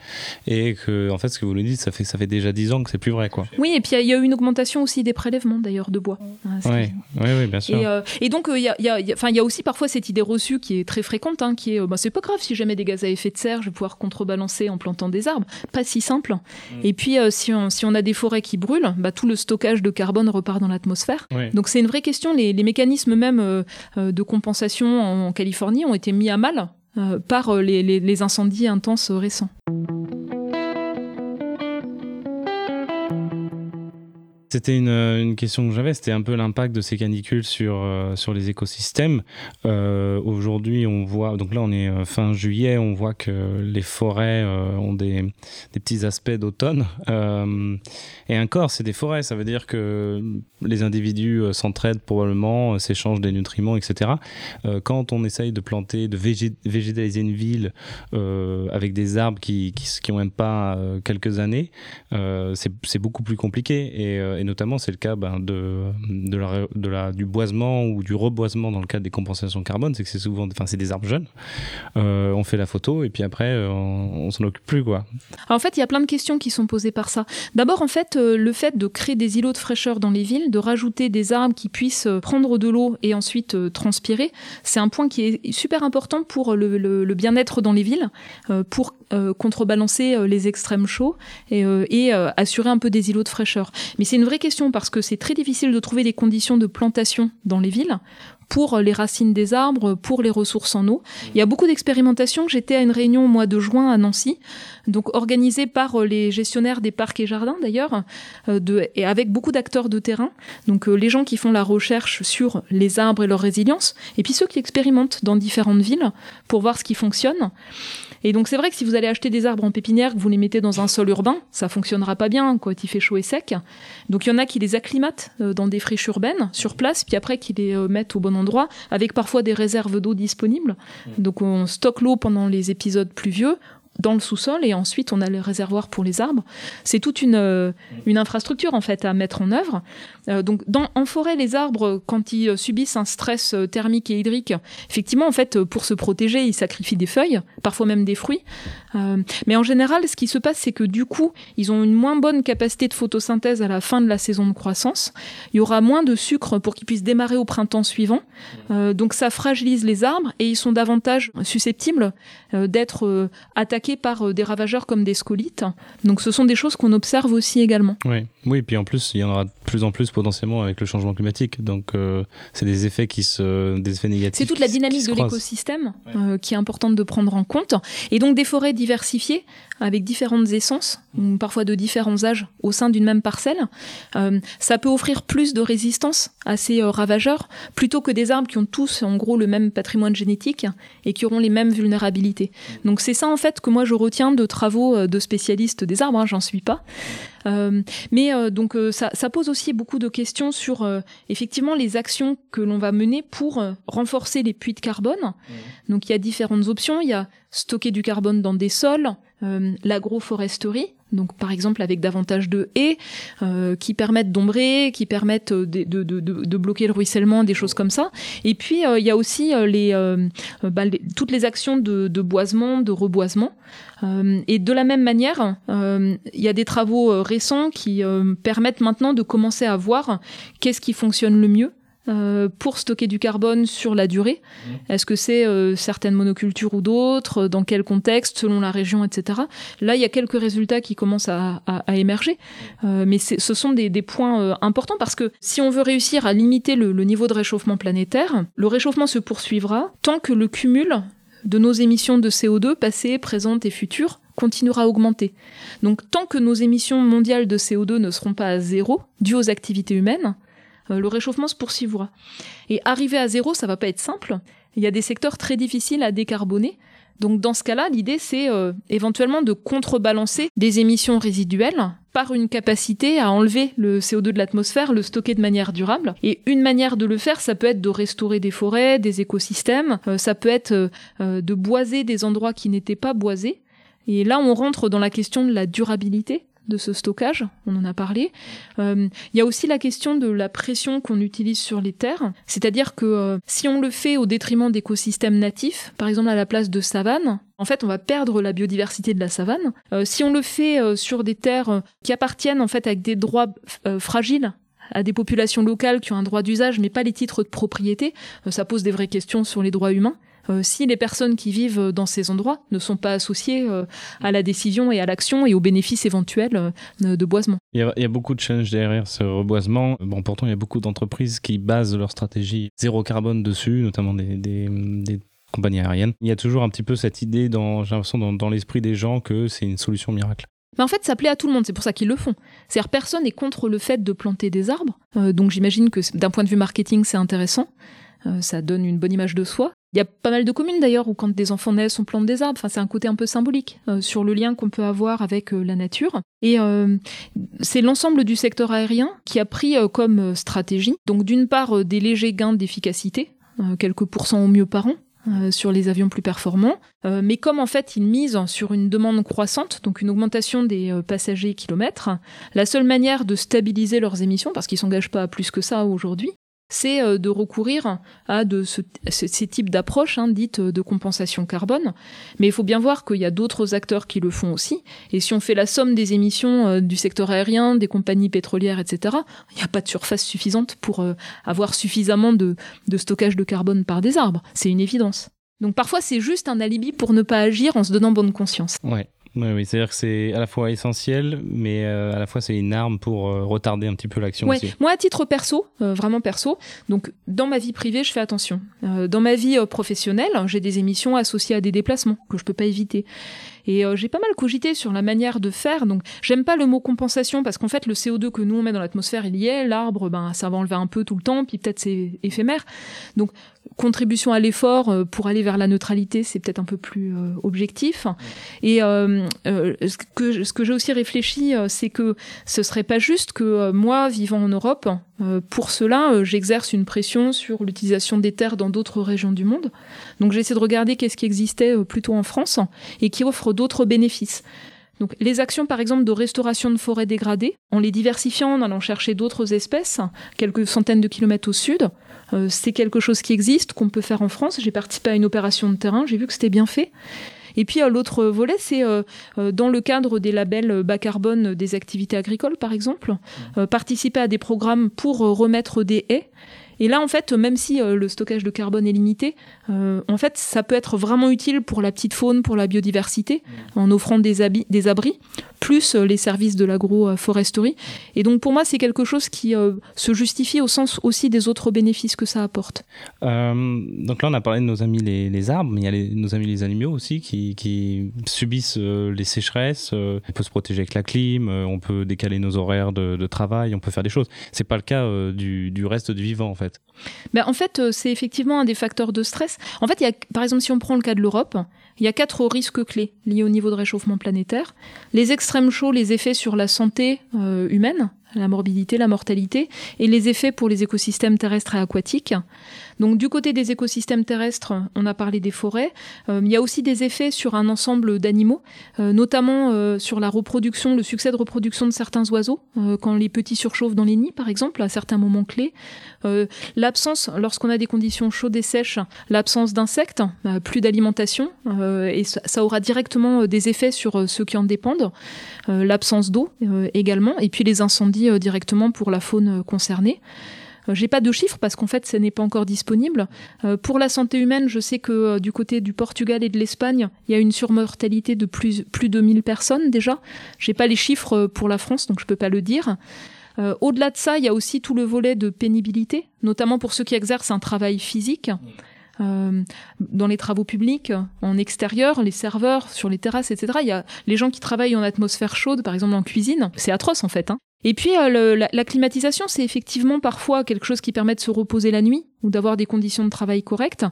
Speaker 5: et que, en fait, ce que vous nous dites, ça fait, ça fait déjà dix ans que c'est plus vrai, quoi.
Speaker 6: Oui, et puis il y, a eu une augmentation aussi des prélèvements d'ailleurs de bois.
Speaker 5: Hein, oui, oui, oui, bien sûr.
Speaker 6: Et, euh, et donc, il y, a, y, a, y, a, aussi parfois cette idée reçue qui est très fréquente, hein, qui est, bah, c'est pas grave si jamais des gaz à effet de serre, je vais pouvoir contrebalancer en plantant des arbres. Pas si simple. Mm. Et puis, si, on, si on a des forêts qui brûlent, bah, tout le stockage de carbone repart dans l'atmosphère.
Speaker 5: Oui.
Speaker 6: Donc c'est une vraie question. Les, les mécanismes même euh, de compensation en, Californie ont été mis à mal euh, par les, les, les, incendies intenses récents.
Speaker 5: C'était une, une, question que j'avais, c'était un peu l'impact de ces canicules sur, euh, sur les écosystèmes. Euh, Aujourd'hui, on voit, donc là on est fin juillet, on voit que les forêts euh, ont des, des, petits aspects d'automne. Euh, et encore, c'est des forêts, ça veut dire que les individus s'entraident probablement, s'échangent des nutriments, etc. quand on essaye de planter, de végé végétaliser une ville avec des arbres qui, qui, qui ont même pas quelques années, c'est beaucoup plus compliqué. Et, et notamment c'est le cas ben, de, de, la, de la, du boisement ou du reboisement dans le cadre des compensations carbone, c'est que c'est souvent, enfin c'est des arbres jeunes. Euh, on fait la photo et puis après on, on s'en occupe plus quoi.
Speaker 6: Alors, en fait, il y a plein de questions qui sont posées par ça. D'abord, en fait, euh, le fait de créer des îlots de fraîcheur dans les villes, de rajouter des arbres qui puissent prendre de l'eau et ensuite euh, transpirer, c'est un point qui est super important pour le, le, bien-être dans les villes, euh, pour contrebalancer les extrêmes chauds et, et assurer un peu des îlots de fraîcheur. Mais c'est vraie question parce que c'est très difficile de trouver des conditions de plantation dans les villes pour les racines des arbres, pour les ressources en eau. Il y a beaucoup d'expérimentations. J'étais à une réunion au mois de juin à Nancy, donc organisée par les gestionnaires des parcs et jardins d'ailleurs, de, et avec beaucoup d'acteurs de terrain. Donc les gens qui font la recherche sur les arbres et leur résilience, et puis ceux qui expérimentent dans différentes villes pour voir ce qui fonctionne. Et donc c'est vrai que si vous allez acheter des arbres en pépinière, que vous les mettez dans un sol urbain, ça fonctionnera pas bien quand il fait chaud et sec. Donc il y en a qui les acclimatent dans des friches urbaines sur place, puis après qui les mettent au bon endroit, avec parfois des réserves d'eau disponibles. Donc on stocke l'eau pendant les épisodes pluvieux dans le sous-sol et ensuite on a le réservoir pour les arbres. C'est toute une, euh, infrastructure en fait à mettre en œuvre. Euh, donc en forêt, les arbres, quand ils subissent un stress thermique et hydrique, effectivement en fait pour se protéger, ils sacrifient des feuilles, parfois même des fruits. Euh, mais en général, ce qui se passe, c'est que du coup, ils ont une moins bonne capacité de photosynthèse à la fin de la saison de croissance. Il y aura moins de sucre pour qu'ils puissent démarrer au printemps suivant. Euh, donc ça fragilise les arbres et ils sont davantage susceptibles d'être attaqués par des ravageurs comme des scolites. Donc ce sont des choses qu'on observe aussi également.
Speaker 5: Oui. oui, puis en plus, il y en aura de plus en plus potentiellement avec le changement climatique. Donc euh, c'est des effets qui se, des effets négatifs.
Speaker 6: C'est toute la dynamique de l'écosystème ouais. euh, qui est importante de prendre en compte. Et donc des forêts diversifiées avec différentes essences, ou parfois de différents âges au sein d'une même parcelle, euh, ça peut offrir plus de résistance à ces ravageurs plutôt que des arbres qui ont tous en gros le même patrimoine génétique et qui auront les mêmes vulnérabilités. Donc c'est ça en fait que moi je retiens de travaux de spécialistes des arbres, hein, j'en suis pas. Euh, mais euh, donc euh, ça, ça, pose aussi beaucoup de questions sur effectivement les actions que l'on va mener pour renforcer les puits de carbone. Mmh. Donc il y a différentes options. Il y a stocker du carbone dans des sols, l'agroforesterie, donc par exemple avec davantage de haies euh, qui permettent d'ombrer, qui permettent de, de, bloquer le ruissellement, des choses comme ça. Et puis il euh, y a aussi euh, bah, toutes les actions de, boisement, de reboisement. et de la même manière, il y a des travaux récents qui permettent maintenant de commencer à voir qu'est-ce qui fonctionne le mieux. Euh, pour stocker du carbone sur la durée mmh. Est-ce que c'est euh, certaines monocultures ou d'autres? Dans quel contexte? Selon la région, etc. Là, il y a quelques résultats qui commencent à, à, à émerger, euh, mais ce sont des, des points importants parce que si on veut réussir à limiter le, le niveau de réchauffement planétaire, le réchauffement se poursuivra tant que le cumul de nos émissions de CO2 passées, présentes et futures continuera à augmenter. Donc tant que nos émissions mondiales de CO2 ne seront pas à zéro, dues aux activités humaines, le réchauffement se poursuivra. Et arriver à zéro, ça va pas être simple. Il y a des secteurs très difficiles à décarboner. Donc dans ce cas-là, l'idée c'est euh, éventuellement de contrebalancer des émissions résiduelles par une capacité à enlever le CO2 de l'atmosphère, le stocker de manière durable. Et une manière de le faire, ça peut être de restaurer des forêts, des écosystèmes, euh, ça peut être euh, de boiser des endroits qui n'étaient pas boisés. Et là, on rentre dans la question de la durabilité de ce stockage, on en a parlé. Euh, il y a aussi la question de la pression qu'on utilise sur les terres, c'est-à-dire que euh, si on le fait au détriment d'écosystèmes natifs, par exemple à la place de savanes, en fait, on va perdre la biodiversité de la savane. Euh, si on le fait sur des terres qui appartiennent en fait avec des droits fragiles à des populations locales qui ont un droit d'usage mais pas les titres de propriété, ça pose des vraies questions sur les droits humains. Euh, si les personnes qui vivent dans ces endroits ne sont pas associées euh, à la décision et à l'action et aux bénéfices éventuels euh, de boisement.
Speaker 7: Il y, a, il y a beaucoup de challenges derrière ce reboisement. Bon, pourtant, il y a beaucoup d'entreprises qui basent leur stratégie zéro carbone dessus, notamment des, des, des compagnies aériennes. Il y a toujours un petit peu cette idée, dans, j'ai l'impression, dans, dans l'esprit des gens que c'est une solution miracle.
Speaker 6: Mais en fait, ça plaît à tout le monde, c'est pour ça qu'ils le font. C'est-à-dire, personne n'est contre le fait de planter des arbres, euh, donc j'imagine que d'un point de vue marketing, c'est intéressant. Euh, ça donne une bonne image de soi. Il y a pas mal de communes d'ailleurs où quand des enfants naissent, on plante des arbres. Enfin, c'est un côté un peu symbolique euh, sur le lien qu'on peut avoir avec euh, la nature. Et euh, c'est l'ensemble du secteur aérien qui a pris comme stratégie, donc d'une part des légers gains d'efficacité, quelques pourcents au mieux par an, sur les avions plus performants. Mais comme en fait ils misent sur une demande croissante, donc une augmentation des passagers kilomètres, la seule manière de stabiliser leurs émissions, parce qu'ils s'engagent pas à plus que ça aujourd'hui, c'est euh, de recourir à de ce- ce- ces types d'approches hein, dites de compensation carbone. Mais il faut bien voir qu'il y a d'autres acteurs qui le font aussi. Et si on fait la somme des émissions euh, du secteur aérien, des compagnies pétrolières, etc., il n'y a pas de surface suffisante pour euh, avoir suffisamment de, de stockage de carbone par des arbres. C'est une évidence. Donc parfois c'est juste un alibi pour ne pas agir en se donnant bonne conscience.
Speaker 7: Ouais. Oui, c'est-à-dire que c'est à la fois essentiel, mais euh, à la fois c'est une arme pour euh, retarder un petit peu l'action
Speaker 6: Ouais,
Speaker 7: aussi.
Speaker 6: moi à titre perso, euh, vraiment perso, donc dans ma vie privée, je fais attention. Dans ma vie professionnelle, j'ai des émissions associées à des déplacements que je peux pas éviter. Et j'ai pas mal cogité sur la manière de faire. Donc j'aime pas le mot compensation parce qu'en fait le CO2 que nous on met dans l'atmosphère, il y est. L'arbre, ben ça va enlever un peu tout le temps, puis peut-être c'est éphémère. Donc contribution à l'effort euh, pour aller vers la neutralité, c'est peut-être un peu plus euh, objectif. Et euh, ce que, ce que j'ai aussi réfléchi, c'est que ce serait pas juste que moi, vivant en Europe, pour cela, j'exerce une pression sur l'utilisation des terres dans d'autres régions du monde. Donc j'essaie de regarder qu'est-ce qui existait plutôt en France et qui offre d'autres bénéfices. Donc les actions par exemple de restauration de forêts dégradées, en les diversifiant, en allant chercher d'autres espèces, quelques centaines de kilomètres au sud, euh, c'est quelque chose qui existe, qu'on peut faire en France. J'ai participé à une opération de terrain, j'ai vu que c'était bien fait. Et puis euh, l'autre volet, c'est euh, dans le cadre des labels bas carbone des activités agricoles, par exemple, euh, participer à des programmes pour remettre des haies. Et là, en fait, même si euh, le stockage de carbone est limité, euh, en fait, ça peut être vraiment utile pour la petite faune, pour la biodiversité, en offrant des, habits, des abris, plus euh, les services de l'agroforesterie. Et donc, pour moi, c'est quelque chose qui euh, se justifie au sens aussi des autres bénéfices que ça apporte.
Speaker 7: Euh, donc là, on a parlé de nos amis les, les arbres, mais il y a les- nos amis les animaux aussi qui, qui subissent euh, les sécheresses. euh, on peut se protéger avec la clim, euh, on peut décaler nos horaires de, de travail, on peut faire des choses. C'est pas le cas euh, du, du reste du vivant en fait.
Speaker 6: Ben, en fait, euh, c'est effectivement un des facteurs de stress. En fait, par exemple, si on prend le cas de l'Europe, il y a quatre risques clés liés au niveau de réchauffement planétaire. Les extrêmes chauds, les effets sur la santé euh, humaine, la morbidité, la mortalité, et les effets pour les écosystèmes terrestres et aquatiques. Donc du côté des écosystèmes terrestres, on a parlé des forêts. Euh, il y a aussi des effets sur un ensemble d'animaux, euh, notamment euh, sur la reproduction, le succès de reproduction de certains oiseaux, quand les petits surchauffent dans les nids, par exemple, à certains moments clés. L'absence, lorsqu'on a des conditions chaudes et sèches, l'absence d'insectes, plus d'alimentation, et ça, aura directement des effets sur ceux qui en dépendent. L'absence d'eau également, et puis les incendies directement pour la faune concernée. Euh, J'ai pas de chiffres parce qu'en fait, ce n'est pas encore disponible. Euh, pour la santé humaine, je sais que euh, du côté du Portugal et de l'Espagne, il y a une surmortalité de plus, plus de 1000 personnes déjà. J'ai pas les chiffres pour la France, donc je peux pas le dire. Au-delà de ça, il y a aussi tout le volet de pénibilité, notamment pour ceux qui exercent un travail physique. Dans les travaux publics, en extérieur, les serveurs, sur les terrasses, etc. Il y a les gens qui travaillent en atmosphère chaude, par exemple en cuisine. C'est atroce en fait. Hein. Et puis euh, la climatisation, c'est effectivement parfois quelque chose qui permet de se reposer la nuit, ou d'avoir des conditions de travail correctes,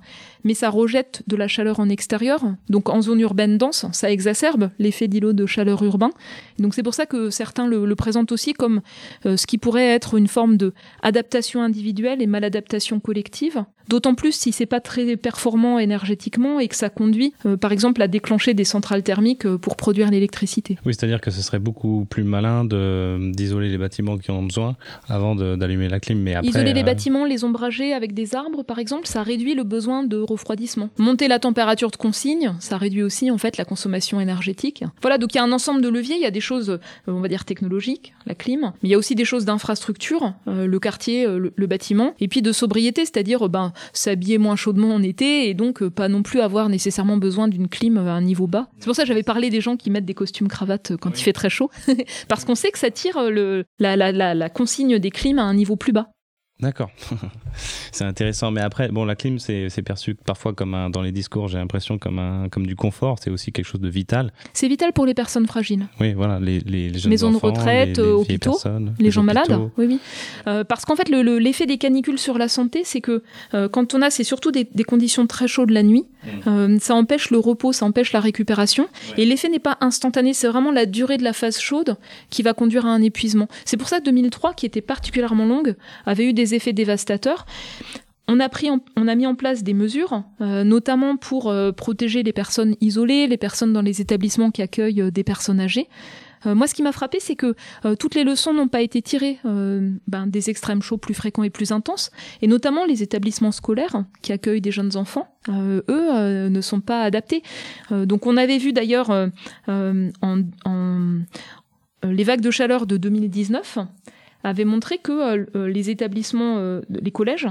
Speaker 6: mais ça rejette de la chaleur en extérieur. Donc en zone urbaine dense, ça exacerbe l'effet d'îlot de chaleur urbain. Donc c'est pour ça que certains le, le présentent aussi comme euh, ce qui pourrait être une forme de adaptation individuelle et maladaptation collective. D'autant plus si c'est pas très performant énergétiquement et que ça conduit, euh, par exemple, à déclencher des centrales thermiques euh, pour produire l'électricité.
Speaker 5: Oui, c'est-à-dire que ce serait beaucoup plus malin d'isoler les bâtiments qui en ont besoin avant d'allumer la clim. Mais après,
Speaker 6: Isoler les
Speaker 5: euh,
Speaker 6: bâtiments, les ombrager avec des arbres, par exemple, ça réduit le besoin de refroidissement. Monter la température de consigne, ça réduit aussi en fait la consommation énergétique. Voilà, donc il y a un ensemble de leviers. Il y a des choses, euh, on va dire technologiques, la clim, mais il y a aussi des choses d'infrastructure, euh, le quartier, euh, le, le bâtiment, et puis de sobriété, c'est-à-dire ben s'habiller moins chaudement en été et donc euh, pas non plus avoir nécessairement besoin d'une clim à un niveau bas. C'est pour ça que j'avais parlé des gens qui mettent des costumes cravates quand il fait très chaud, parce qu'on sait que ça tire le, la, la, la, la consigne des clims à un niveau plus bas.
Speaker 5: D'accord. c'est intéressant. Mais après, bon, la clim, c'est perçu parfois comme un, dans les discours, j'ai l'impression, comme, un, comme du confort. C'est aussi quelque chose de vital.
Speaker 6: C'est vital pour les personnes fragiles.
Speaker 5: Oui, voilà, les, les, les jeunes
Speaker 6: Maisons de
Speaker 5: enfants,
Speaker 6: retraite,
Speaker 5: les, les
Speaker 6: euh,
Speaker 5: vieilles
Speaker 6: hôpitaux,
Speaker 5: personnes,
Speaker 6: Les gens malades, oui, oui. Euh, parce qu'en fait, le- le- l'effet des canicules sur la santé, c'est que euh, quand on a, c'est surtout des, des conditions très chaudes la nuit, euh, ça empêche le repos, ça empêche la récupération. Et l'effet n'est pas instantané, c'est vraiment la durée de la phase chaude qui va conduire à un épuisement. C'est pour ça que 2003, qui était particulièrement longue, avait eu des effets dévastateurs. On a, pris en- on a mis en place des mesures, euh, notamment pour euh, protéger les personnes isolées, les personnes dans les établissements qui accueillent euh, des personnes âgées. Moi, ce qui m'a frappé, c'est que toutes les leçons n'ont pas été tirées ben, des extrêmes chauds plus fréquents et plus intenses, et notamment les établissements scolaires qui accueillent des jeunes enfants, eux, ne sont pas adaptés. Donc, on avait vu d'ailleurs en, les vagues de chaleur de 2019 avaient montré que euh, euh, les établissements, euh, les collèges,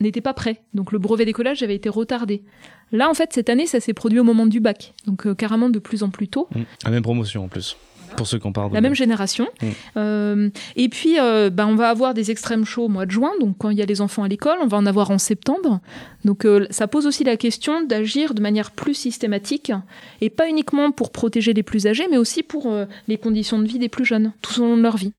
Speaker 6: n'étaient pas prêts. Donc le brevet des collèges avait été retardé. Là, en fait, cette année, ça s'est produit au moment du bac, donc carrément de plus en plus tôt.
Speaker 5: Mm. La même promotion en plus. Pour ceux qui en parlent.
Speaker 6: La même génération.
Speaker 5: Mm.
Speaker 6: Euh, et puis, euh, bah, on va avoir des extrêmes chauds au mois de juin, donc quand il y a les enfants à l'école, on va en avoir en septembre. Donc euh, ça pose aussi la question d'agir de manière plus systématique, et pas uniquement pour protéger les plus âgés, mais aussi pour les conditions de vie des plus jeunes, tout au long de leur vie.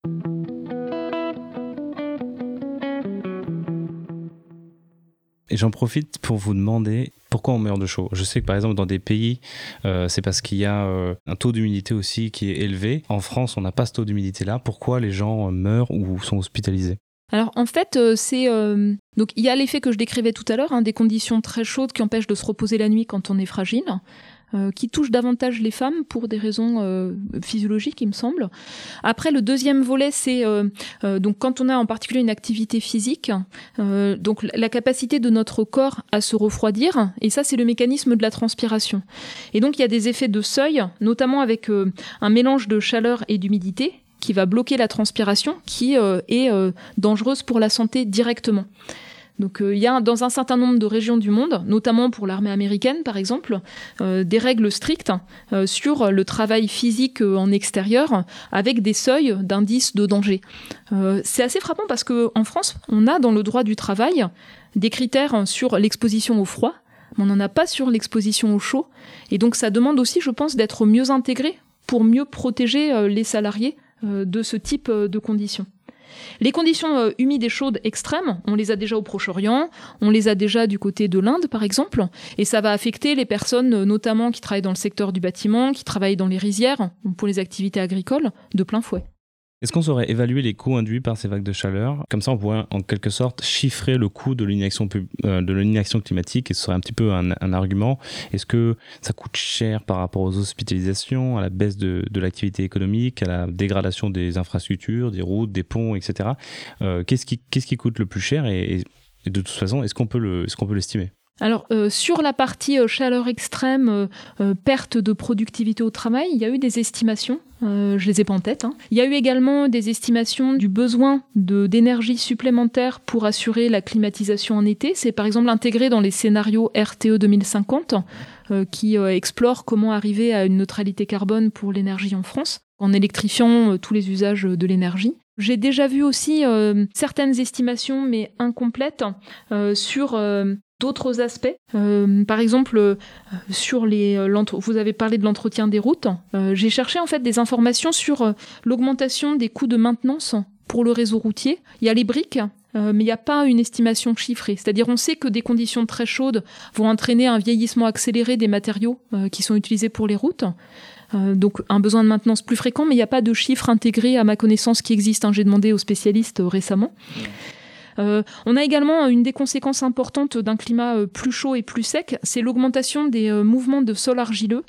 Speaker 5: Et j'en profite pour vous demander pourquoi on meurt de chaud. Je sais que par exemple dans des pays, euh, c'est parce qu'il y a euh, un taux d'humidité aussi qui est élevé. En France, on n'a pas ce taux d'humidité-là. Pourquoi les gens euh, meurent ou sont hospitalisés?
Speaker 6: Alors en fait, c'est donc il y a l'effet que je décrivais tout à l'heure, hein, des conditions très chaudes qui empêchent de se reposer la nuit quand on est fragile, euh, qui touchent davantage les femmes pour des raisons euh, physiologiques, il me semble. Après, le deuxième volet, c'est euh, donc quand on a en particulier une activité physique, donc la capacité de notre corps à se refroidir, et ça c'est le mécanisme de la transpiration. Et donc il y a des effets de seuil, notamment avec un mélange de chaleur et d'humidité qui va bloquer la transpiration, qui est dangereuse pour la santé directement. Donc euh, il y a dans un certain nombre de régions du monde, notamment pour l'armée américaine par exemple, euh, des règles strictes euh, sur le travail physique en extérieur avec des seuils d'indices de danger. C'est assez frappant parce que en France, on a dans le droit du travail des critères sur l'exposition au froid, mais on n'en a pas sur l'exposition au chaud. Et donc ça demande aussi, je pense, d'être mieux intégré pour mieux protéger les salariés de ce type de conditions. Les conditions euh, humides et chaudes extrêmes, on les a déjà au Proche-Orient, on les a déjà du côté de l'Inde par exemple, et ça va affecter les personnes euh, notamment qui travaillent dans le secteur du bâtiment, qui travaillent dans les rizières, ou pour les activités agricoles, de plein fouet.
Speaker 5: Est-ce qu'on saurait évaluer les coûts induits par ces vagues de chaleur? Comme ça, on pourrait en quelque sorte chiffrer le coût de l'inaction euh, climatique et ce serait un petit peu un, argument. Est-ce que ça coûte cher par rapport aux hospitalisations, à la baisse de, l'activité économique, à la dégradation des infrastructures, des routes, des ponts, etc. Euh, qu'est-ce, qui, coûte le plus cher et, de toute façon, est-ce est-ce qu'on peut l'estimer?
Speaker 6: Alors, euh, sur la partie euh, chaleur extrême, euh, euh, perte de productivité au travail, il y a eu des estimations. Euh, je les ai pas en tête. hein. Il y a eu également des estimations du besoin d'énergie supplémentaire pour assurer la climatisation en été. C'est par exemple intégré dans les scénarios RTE 2050 euh, qui explorent comment arriver à une neutralité carbone pour l'énergie en France en électrifiant tous les usages de l'énergie. J'ai déjà vu aussi euh, certaines estimations, mais incomplètes, euh, sur euh, d'autres aspects? Euh, par exemple, euh, sur les, euh, l'entre- vous avez parlé de l'entretien des routes. Euh, J'ai cherché en fait des informations sur euh, l'augmentation des coûts de maintenance pour le réseau routier. Il y a les briques euh, mais il n'y a pas une estimation chiffrée. C'est-à-dire on sait que des conditions très chaudes vont entraîner un vieillissement accéléré des matériaux euh, qui sont utilisés pour les routes. Euh, donc un besoin de maintenance plus fréquent, mais il n'y a pas de chiffre intégré à ma connaissance qui existe. hein. J'ai demandé aux spécialistes euh, récemment. Euh, on a également une des conséquences importantes d'un climat euh, plus chaud et plus sec, c'est l'augmentation des euh, mouvements de sol argileux.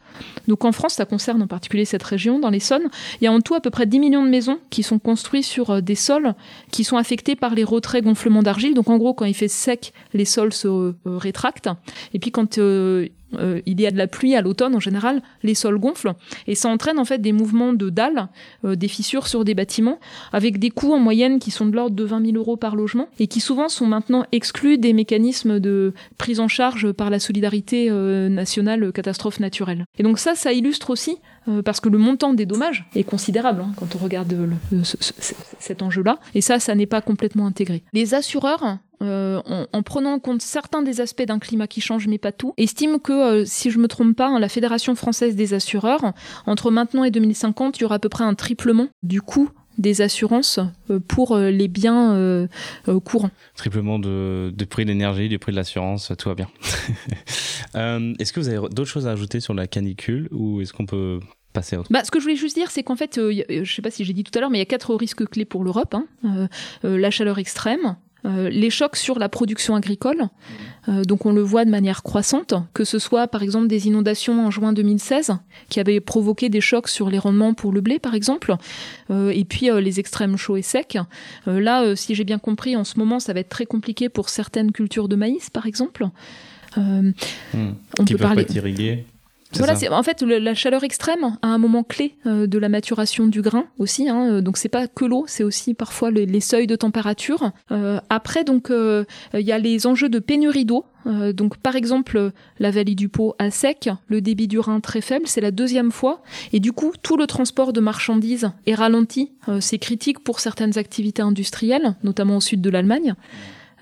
Speaker 6: Donc en France, ça concerne en particulier cette région, dans l'Essonne. Il y a en tout à peu près 10 millions de maisons qui sont construites sur des sols qui sont affectés par les retraits gonflements d'argile. Donc en gros, quand il fait sec, les sols se rétractent. Et puis quand euh, il y a de la pluie à l'automne en général, les sols gonflent et ça entraîne en fait des mouvements de dalles, euh, des fissures sur des bâtiments, avec des coûts en moyenne qui sont de l'ordre de 20 000 euros par logement et qui souvent sont maintenant exclus des mécanismes de prise en charge par la solidarité euh, nationale catastrophe naturelle. Et donc ça, ça illustre aussi parce que le montant des dommages est considérable hein, quand on regarde cet enjeu-là. Et ça, ça n'est pas complètement intégré. Les assureurs, euh, en, en prenant en compte certains des aspects d'un climat qui change, mais pas tout, estiment que, euh, si je me trompe pas, hein, la Fédération française des assureurs, entre maintenant et 2050, il y aura à peu près un triplement du coût des assurances euh, pour les biens euh, courants.
Speaker 7: Triplement de, du prix de l'énergie, du prix de l'assurance, tout va bien. Est-ce que vous avez d'autres choses à ajouter sur la canicule ou est-ce qu'on peut passer à autre
Speaker 6: Bah, ce que je voulais juste dire, c'est qu'en fait, euh, je sais pas si j'ai dit tout à l'heure, mais il y a quatre risques clés pour l'Europe. hein. Euh, euh, la chaleur extrême, euh, les chocs sur la production agricole, euh, donc on le voit de manière croissante, que ce soit par exemple des inondations en juin 2016 qui avaient provoqué des chocs sur les rendements pour le blé par exemple, euh, et puis euh, les extrêmes chauds et secs. Euh, là, euh, si j'ai bien compris, en ce moment, ça va être très compliqué pour certaines cultures de maïs par exemple. Euh,
Speaker 7: Hmm.
Speaker 6: on
Speaker 7: Qui
Speaker 6: peut
Speaker 7: peuvent
Speaker 6: parler.
Speaker 7: pas
Speaker 6: Voilà, c'est en fait le- la chaleur extrême à un moment clé euh, de la maturation du grain aussi. Hein, euh, donc c'est pas que l'eau, c'est aussi parfois les, les seuils de température. Euh, après donc euh, il y a les enjeux de pénurie d'eau. Donc par exemple la vallée du Pô à sec, le débit du Rhin très faible, c'est la deuxième fois et du coup tout le transport de marchandises est ralenti. C'est critique pour certaines activités industrielles, notamment au sud de l'Allemagne.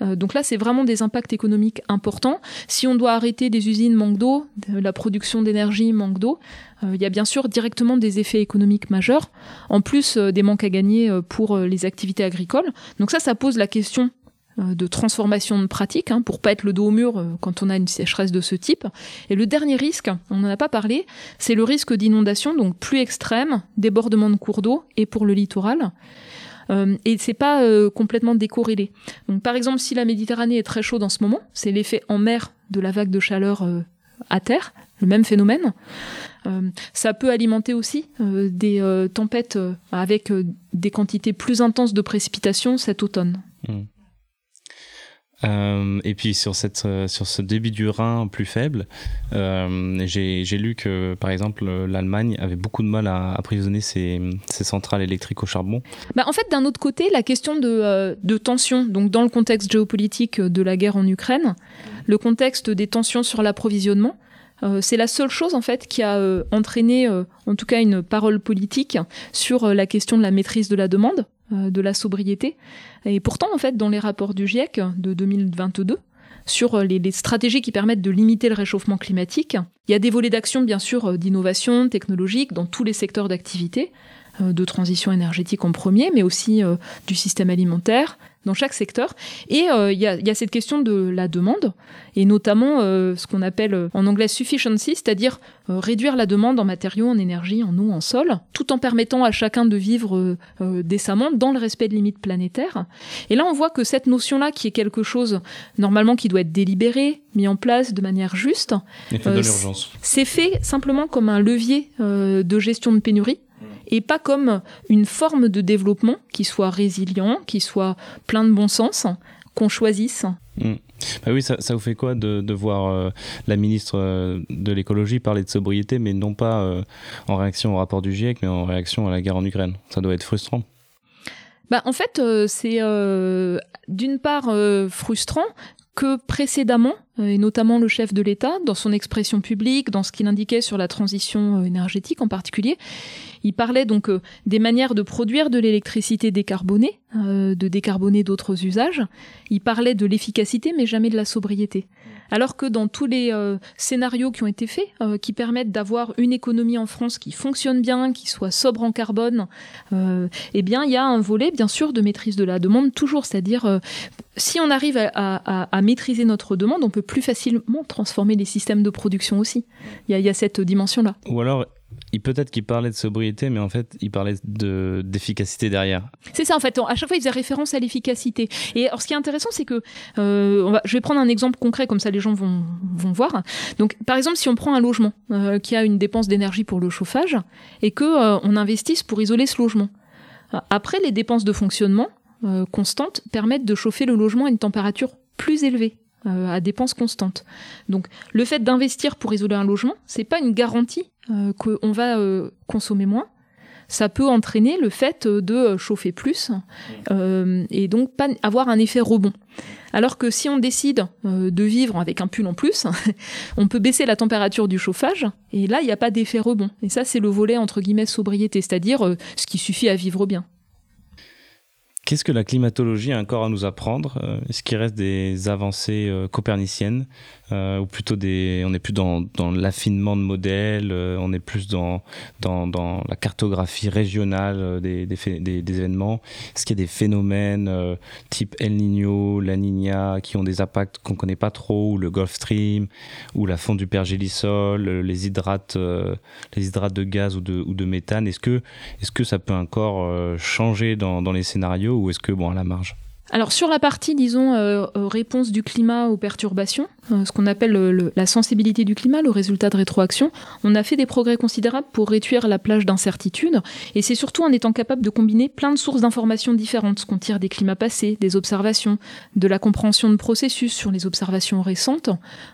Speaker 6: Euh, donc là, c'est vraiment des impacts économiques importants. Si on doit arrêter des usines manque d'eau, de la production d'énergie manque d'eau, euh, il y a bien sûr directement des effets économiques majeurs, en plus euh, des manques à gagner pour les activités agricoles. Donc ça, ça pose la question de transformation de pratiques hein, pour pas être le dos au mur quand on a une sécheresse de ce type. Et le dernier risque, on n'en a pas parlé, c'est le risque d'inondation, donc plus extrême, débordement de cours d'eau et pour le littoral. Euh, et c'est pas euh, complètement décorrélé. Donc, par exemple, si la Méditerranée est très chaude en ce moment, c'est l'effet en mer de la vague de chaleur euh, à terre, le même phénomène. Ça peut alimenter aussi des tempêtes avec des quantités plus intenses de précipitations cet automne.
Speaker 7: Euh, et puis sur, cette, euh, sur ce débit du Rhin plus faible, euh, j'ai lu que par exemple l'Allemagne avait beaucoup de mal à approvisionner ses, centrales électriques au charbon.
Speaker 6: Bah, en fait, d'un autre côté, la question de, euh, de tension, donc dans le contexte géopolitique de la guerre en Ukraine, le contexte des tensions sur l'approvisionnement, c'est la seule chose en fait qui a entraîné, en tout cas, une parole politique sur la question de la maîtrise de la demande, de la sobriété. Et pourtant, en fait, dans les rapports du GIEC de 2022 sur euh, les, les stratégies qui permettent de limiter le réchauffement climatique, il y a des volets d'action, bien sûr, euh, d'innovation technologique dans tous les secteurs d'activité, euh, de transition énergétique en premier, mais aussi euh, du système alimentaire dans chaque secteur. Et euh, il y, a, il y a cette question de la demande, et notamment euh, ce qu'on appelle euh, en anglais sufficiency, c'est-à-dire réduire la demande en matériaux, en énergie, en eau, en sol, tout en permettant à chacun de vivre décemment dans le respect de limites planétaires. Et là, on voit que cette notion-là, qui est quelque chose normalement qui doit être délibéré, mis en place de manière juste, c'est fait simplement comme un levier de gestion de pénurie et pas comme une forme de développement qui soit résilient, qui soit plein de bon sens, qu'on choisisse.
Speaker 7: Bah oui, ça, ça vous fait quoi de, de voir euh, la ministre euh, de l'écologie parler de sobriété, mais non pas euh, en réaction au rapport du GIEC, mais en réaction à la guerre en Ukraine? Ça doit être frustrant.
Speaker 6: Bah, en fait, c'est d'une part frustrant que précédemment, euh, et notamment le chef de l'État, dans son expression publique, dans ce qu'il indiquait sur la transition euh, énergétique en particulier, il parlait donc euh, des manières de produire de l'électricité décarbonée, de décarboner d'autres usages. Il parlait de l'efficacité, mais jamais de la sobriété. Alors que dans tous les euh, scénarios qui ont été faits, euh, qui permettent d'avoir une économie en France qui fonctionne bien, qui soit sobre en carbone, euh, eh bien, il y a un volet, bien sûr, de maîtrise de la demande toujours. C'est-à-dire, si on arrive à, maîtriser notre demande, on peut plus facilement transformer les systèmes de production aussi. Il y a, il y a cette dimension-là.
Speaker 7: Ou alors, peut-être qu'il parlait de sobriété, mais en fait, il parlait de d'efficacité derrière.
Speaker 6: C'est ça en fait. À chaque fois, ils faisaient référence à l'efficacité. Et alors, ce qui est intéressant, c'est que euh, je vais prendre un exemple concret comme ça, les gens vont vont voir. Donc, par exemple, si on prend un logement euh, qui a une dépense d'énergie pour le chauffage et que euh, on investisse pour isoler ce logement, après les dépenses de fonctionnement euh, constantes permettent de chauffer le logement à une température plus élevée. à dépenses constantes. Donc, le fait d'investir pour isoler un logement, c'est pas une garantie euh, qu'on va euh, consommer moins, ça peut entraîner le fait euh, de chauffer plus euh, et donc pas avoir un effet rebond. Alors que si on décide euh, de vivre avec un pull en plus, on peut baisser la température du chauffage et là il n'y a pas d'effet rebond. Et ça c'est le volet entre guillemets sobriété, c'est-à-dire euh, ce qui suffit à vivre bien.
Speaker 7: Qu'est-ce que la climatologie a encore à nous apprendre Est-ce qu'il reste des avancées euh, coperniciennes euh, ou plutôt des on est plus dans, l'affinement de modèles, euh, on est plus dans la cartographie régionale euh, des, événements. Est-ce qu'il y a des phénomènes type El Niño, La Niña qui ont des impacts qu'on connaît pas trop, ou le Gulf Stream, ou la fonte du pergélisol, les hydrates les hydrates de gaz ou de méthane? Est-ce que est-ce que ça peut encore changer dans, dans les scénarios ou est-ce que, bon, à la marge?
Speaker 6: Alors sur la partie, disons, euh, euh, réponse du climat aux perturbations, euh, ce qu'on appelle le- la sensibilité du climat, le résultat de rétroaction, on a fait des progrès considérables pour réduire la plage d'incertitude. Et c'est surtout en étant capable de combiner plein de sources d'informations différentes qu'on tire des climats passés, des observations, de la compréhension de processus sur les observations récentes,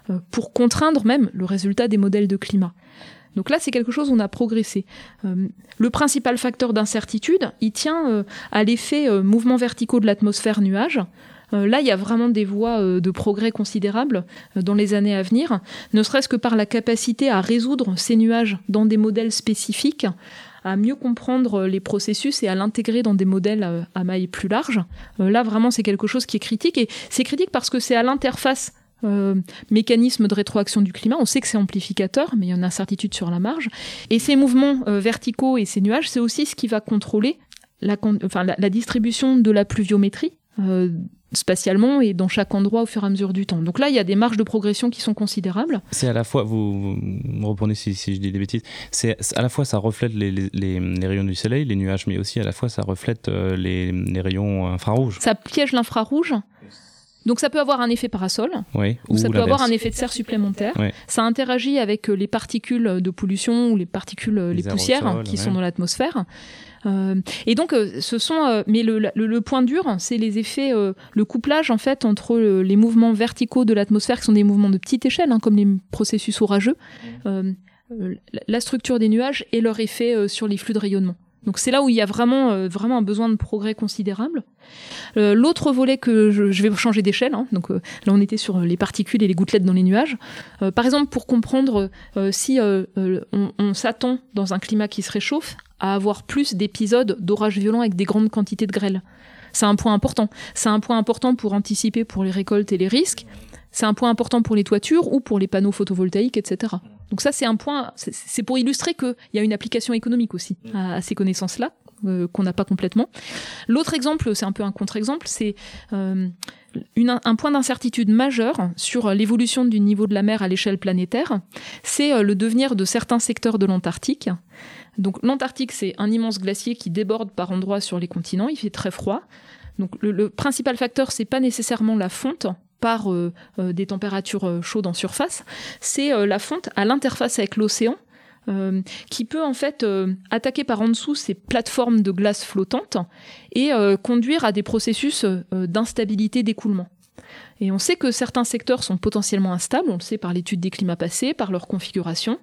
Speaker 6: euh, pour contraindre même le résultat des modèles de climat. Donc là, c'est quelque chose où on a progressé. Euh, le principal facteur d'incertitude, il tient euh, à l'effet euh, mouvements verticaux de l'atmosphère nuage. Là, il y a vraiment des voies de progrès considérables dans les années à venir, ne serait-ce que par la capacité à résoudre ces nuages dans des modèles spécifiques, à mieux comprendre les processus et à l'intégrer dans des modèles à maille plus large. Là, vraiment, c'est quelque chose qui est critique. Et c'est critique parce que c'est à l'interface euh, mécanisme de rétroaction du climat. On sait que c'est amplificateur, mais il y a une incertitude sur la marge. Et ces mouvements euh, verticaux et ces nuages, c'est aussi ce qui va contrôler la, enfin, la, la distribution de la pluviométrie euh, spatialement et dans chaque endroit au fur et à mesure du temps. Donc là, il y a des marges de progression qui sont considérables.
Speaker 7: C'est à la fois, vous, me reprenez si, si je dis des bêtises, c'est à la fois ça reflète les, les, les- les rayons du soleil, les nuages, mais aussi à la fois ça reflète euh, les, les rayons infrarouges.
Speaker 6: Ça piège l'infrarouge. Donc ça peut avoir un effet parasol,
Speaker 7: Oui,
Speaker 6: ou ça peut avoir un effet de serre supplémentaire.
Speaker 7: Ouais.
Speaker 6: Ça interagit avec euh, les particules de pollution ou les particules, euh, les,
Speaker 7: Les
Speaker 6: poussières
Speaker 7: aérosols,
Speaker 6: qui
Speaker 7: ouais.
Speaker 6: sont dans l'atmosphère. Euh, et donc, ce sont, euh, mais le, le- le point dur, c'est les effets, euh, le couplage en fait entre les mouvements verticaux de l'atmosphère, qui sont des mouvements de petite échelle, hein, comme les processus orageux, la- structure des nuages et leur effet sur les flux de rayonnement. Donc c'est là où il y a vraiment, euh, vraiment un besoin de progrès considérable. Euh, L'autre volet que je, vais changer d'échelle, hein, donc euh, là on était sur les particules et les gouttelettes dans les nuages. Par exemple, pour comprendre si on s'attend dans un climat qui se réchauffe à avoir plus d'épisodes d'orages violents avec des grandes quantités de grêle. C'est un point important. C'est un point important pour anticiper pour les récoltes et les risques. C'est un point important pour les toitures ou pour les panneaux photovoltaïques, etc. Donc ça, c'est un point. c'est- pour illustrer qu'il y a une application économique aussi à, à ces connaissances-là euh, qu'on n'a pas complètement. L'autre exemple, c'est un peu un contre-exemple, c'est euh, un point d'incertitude majeur sur l'évolution du niveau de la mer à l'échelle planétaire. C'est euh, le devenir de certains secteurs de l'Antarctique. L'Antarctique, c'est un immense glacier qui déborde par endroits sur les continents. Il fait très froid. Le, principal facteur, c'est pas nécessairement la fonte par euh, euh, des températures euh, chaudes en surface, c'est la fonte à l'interface avec l'océan qui peut en fait attaquer par en dessous ces plateformes de glace flottantes et conduire à des processus d'instabilité d'écoulement. Et on sait que certains secteurs sont potentiellement instables, on le sait par l'étude des climats passés, par leur configuration,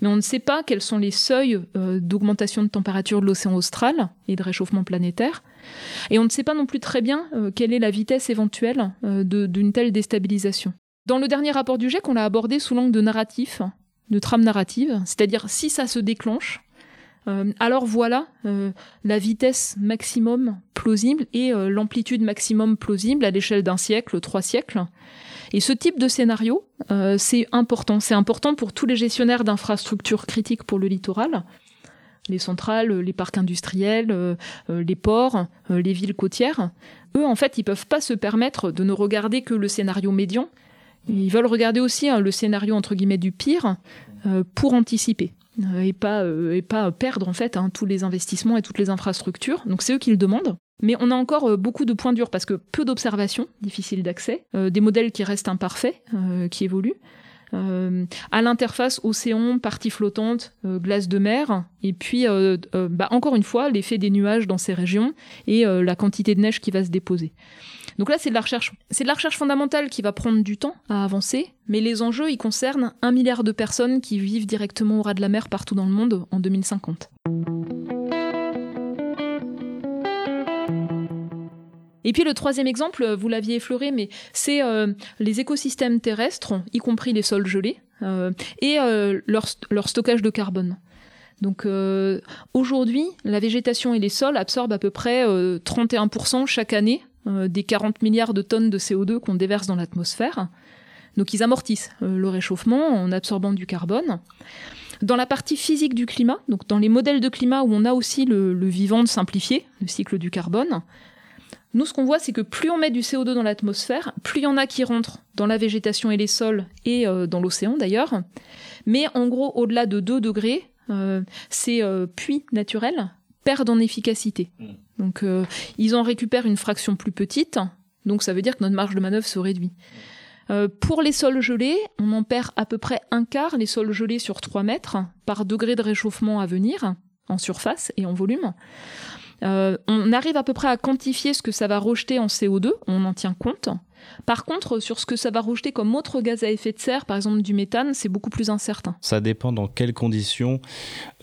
Speaker 6: mais on ne sait pas quels sont les seuils euh, d'augmentation de température de l'océan austral et de réchauffement planétaire. Et on ne sait pas non plus très bien euh, quelle est la vitesse éventuelle euh, d'une telle déstabilisation. Dans le dernier rapport du GIEC, on l'a abordé sous l'angle de narratif, de trame narrative, c'est-à-dire si ça se déclenche, alors voilà la vitesse maximum plausible et l'amplitude maximum plausible à l'échelle d'un siècle, trois siècles. Et ce type de scénario, euh, c'est important. C'est important pour tous les gestionnaires d'infrastructures critiques pour le littoral. Les centrales, les parcs industriels, euh, euh, les ports, euh, les villes côtières. Eux, en fait, ils peuvent pas se permettre de ne regarder que le scénario médian. Ils veulent regarder aussi hein, le scénario entre guillemets du pire euh, pour anticiper euh, et pas euh, et pas perdre en fait hein, tous les investissements et toutes les infrastructures. Donc c'est eux qui le demandent. Mais on a encore euh, beaucoup de points durs parce que peu d'observations, difficile d'accès, euh, des modèles qui restent imparfaits, euh, qui évoluent. À l'interface océan, partie flottante, glace de mer, et puis bah, encore une fois l'effet des nuages dans ces régions et la quantité de neige qui va se déposer. Donc là c'est de la recherche, c'est de la recherche fondamentale qui va prendre du temps à avancer, mais les enjeux ils concernent un milliard de personnes qui vivent directement au ras de la mer partout dans le monde en 2050. Et puis le troisième exemple, vous l'aviez effleuré, mais c'est euh, les écosystèmes terrestres, y compris les sols gelés, euh, et euh, leur, stockage de carbone. Donc euh, aujourd'hui, la végétation et les sols absorbent à peu près euh, 31% chaque année euh, des 40 milliards de tonnes de CO2 qu'on déverse dans l'atmosphère. Donc ils amortissent euh, le réchauffement en absorbant du carbone. Dans la partie physique du climat, donc dans les modèles de climat où on a aussi le, le vivant simplifié, le cycle du carbone, nous, ce qu'on voit, c'est que plus on met du CO2 dans l'atmosphère, plus il y en a qui rentrent dans la végétation et les sols et euh, dans l'océan d'ailleurs. Mais en gros, au-delà de 2 degrés, euh, ces euh, puits naturels perdent en efficacité. Donc, euh, ils en récupèrent une fraction plus petite. Donc, ça veut dire que notre marge de manœuvre se réduit. Pour les sols gelés, on en perd à peu près un quart, les sols gelés sur 3 mètres, par degré de réchauffement à venir, en surface et en volume. Euh, on arrive à peu près à quantifier ce que ça va rejeter en CO2, on en tient compte. Par contre, sur ce que ça va rejeter comme autre gaz à effet de serre, par exemple du méthane, c'est beaucoup plus incertain.
Speaker 7: Ça dépend dans quelles conditions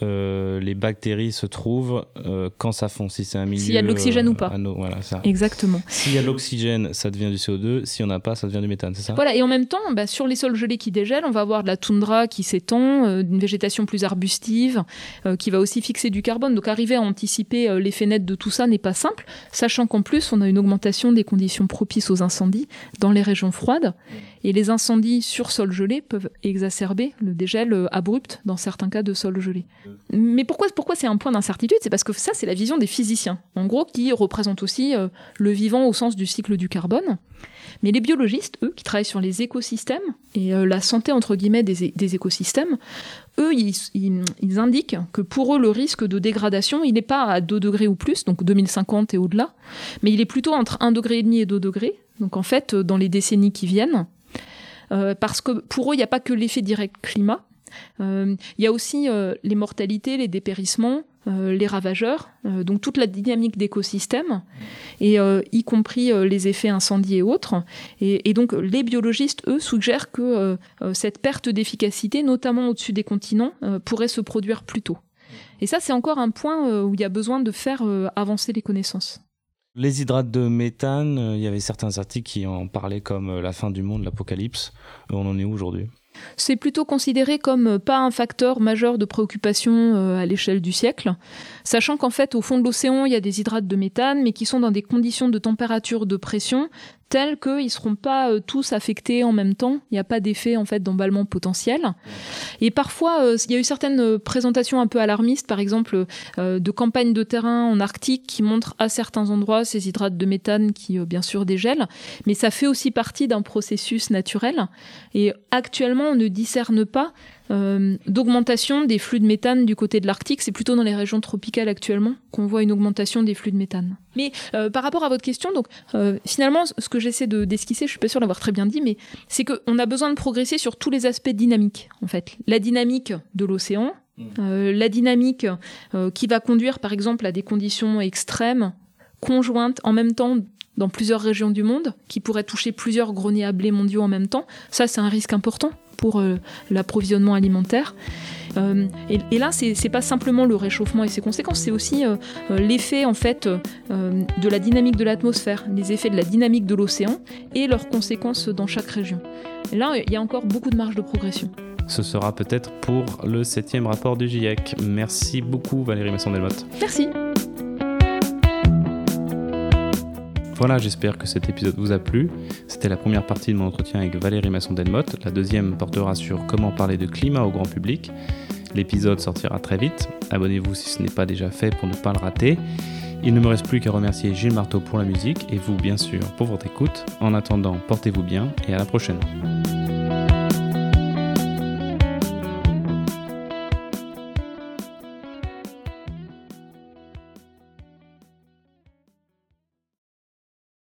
Speaker 7: euh, les bactéries se trouvent euh, quand ça fond. Si c'est un milieu.
Speaker 6: S'il y a de l'oxygène ou pas.
Speaker 7: ano- voilà, ça.
Speaker 6: Exactement.
Speaker 7: S'il y a de l'oxygène, ça devient du CO2. Si on n'a pas, ça devient du méthane, c'est ça?
Speaker 6: Voilà, et en même temps, bah, sur les sols gelés qui dégèlent, on va avoir de la toundra qui s'étend, euh, une végétation plus arbustive, euh, qui va aussi fixer du carbone. Donc arriver à anticiper euh, l'effet net de tout ça n'est pas simple, sachant qu'en plus, on a une augmentation des conditions propices aux incendies dans les régions froides. Et les incendies sur sol gelé peuvent exacerber le dégel euh, abrupt dans certains cas de sol gelé. Mais pourquoi, pourquoi c'est un point d'incertitude? C'est parce que ça, c'est la vision des physiciens, en gros, qui représentent aussi euh, le vivant au sens du cycle du carbone. Mais les biologistes, eux, qui travaillent sur les écosystèmes et euh, la santé entre guillemets des, écosystèmes, eux, ils, ils- ils indiquent que pour eux, le risque de dégradation, il n'est pas à 2 degrés ou plus, donc 2050 et au-delà, mais il est plutôt entre 1,5 degré et 2 degrés, donc en fait, euh, dans les décennies qui viennent. Euh, parce que pour eux, il n'y a pas que l'effet direct climat, euh, il y a aussi les mortalités, les dépérissements, les ravageurs, donc toute la dynamique d'écosystème, et y compris les effets incendies et autres. Et, donc les biologistes, eux, suggèrent que cette perte d'efficacité, notamment au-dessus des continents, pourrait se produire plus tôt. Et ça, c'est encore un point où il y a besoin de faire avancer les connaissances.
Speaker 7: Les hydrates de méthane, euh, il y avait certains articles qui en parlaient comme euh, la fin du monde, l'apocalypse. Euh, On en est où aujourd'hui?
Speaker 6: C'est plutôt considéré comme pas un facteur majeur de préoccupation à l'échelle du siècle, sachant qu'en fait, au fond de l'océan, il y a des hydrates de méthane, mais qui sont dans des conditions de température, de pression, telles qu'ils ne seront pas euh, tous affectés en même temps. Il n'y a pas d'effet en fait d'emballement potentiel. Et parfois, euh, il y a eu certaines euh, présentations un peu alarmistes, par exemple, de campagnes de terrain en Arctique qui montrent à certains endroits ces hydrates de méthane qui, bien sûr, dégèlent. Mais ça fait aussi partie d'un processus naturel. Et actuellement, on ne discerne pas euh, d'augmentation des flux de méthane du côté de l'Arctique. C'est plutôt dans les régions tropicales actuellement qu'on voit une augmentation des flux de méthane. Mais euh, par rapport à votre question, donc euh, finalement, ce que j'essaie de d'esquisser, je suis pas sûre d'avoir très bien dit, mais c'est qu'on a besoin de progresser sur tous les aspects dynamiques, en fait. La dynamique de l'océan, euh, la dynamique qui va conduire, par exemple, à des conditions extrêmes, conjointes, en même temps, dans plusieurs régions du monde, qui pourraient toucher plusieurs greniers à blé mondiaux en même temps. Ça, c'est un risque important pour euh, l'approvisionnement alimentaire. Euh, et, et là, c'est pas simplement le réchauffement et ses conséquences, c'est aussi euh, l'effet en fait de la dynamique de l'atmosphère, les effets de la dynamique de l'océan et leurs conséquences dans chaque région. Et là, il y a encore beaucoup de marge de progression.
Speaker 5: Ce sera peut-être pour le septième rapport du GIEC. Merci beaucoup Valérie Masson-Delmotte.
Speaker 6: Merci.
Speaker 5: Voilà, j'espère que cet épisode vous a plu. C'était la première partie de mon entretien avec Valérie Masson-Delmotte. La deuxième portera sur comment parler de climat au grand public. L'épisode sortira très vite. Abonnez-vous si ce n'est pas déjà fait pour ne pas le rater. Il ne me reste plus qu'à remercier Gilles Marteau pour la musique et vous, bien sûr, pour votre écoute. En attendant, portez-vous bien et à la prochaine.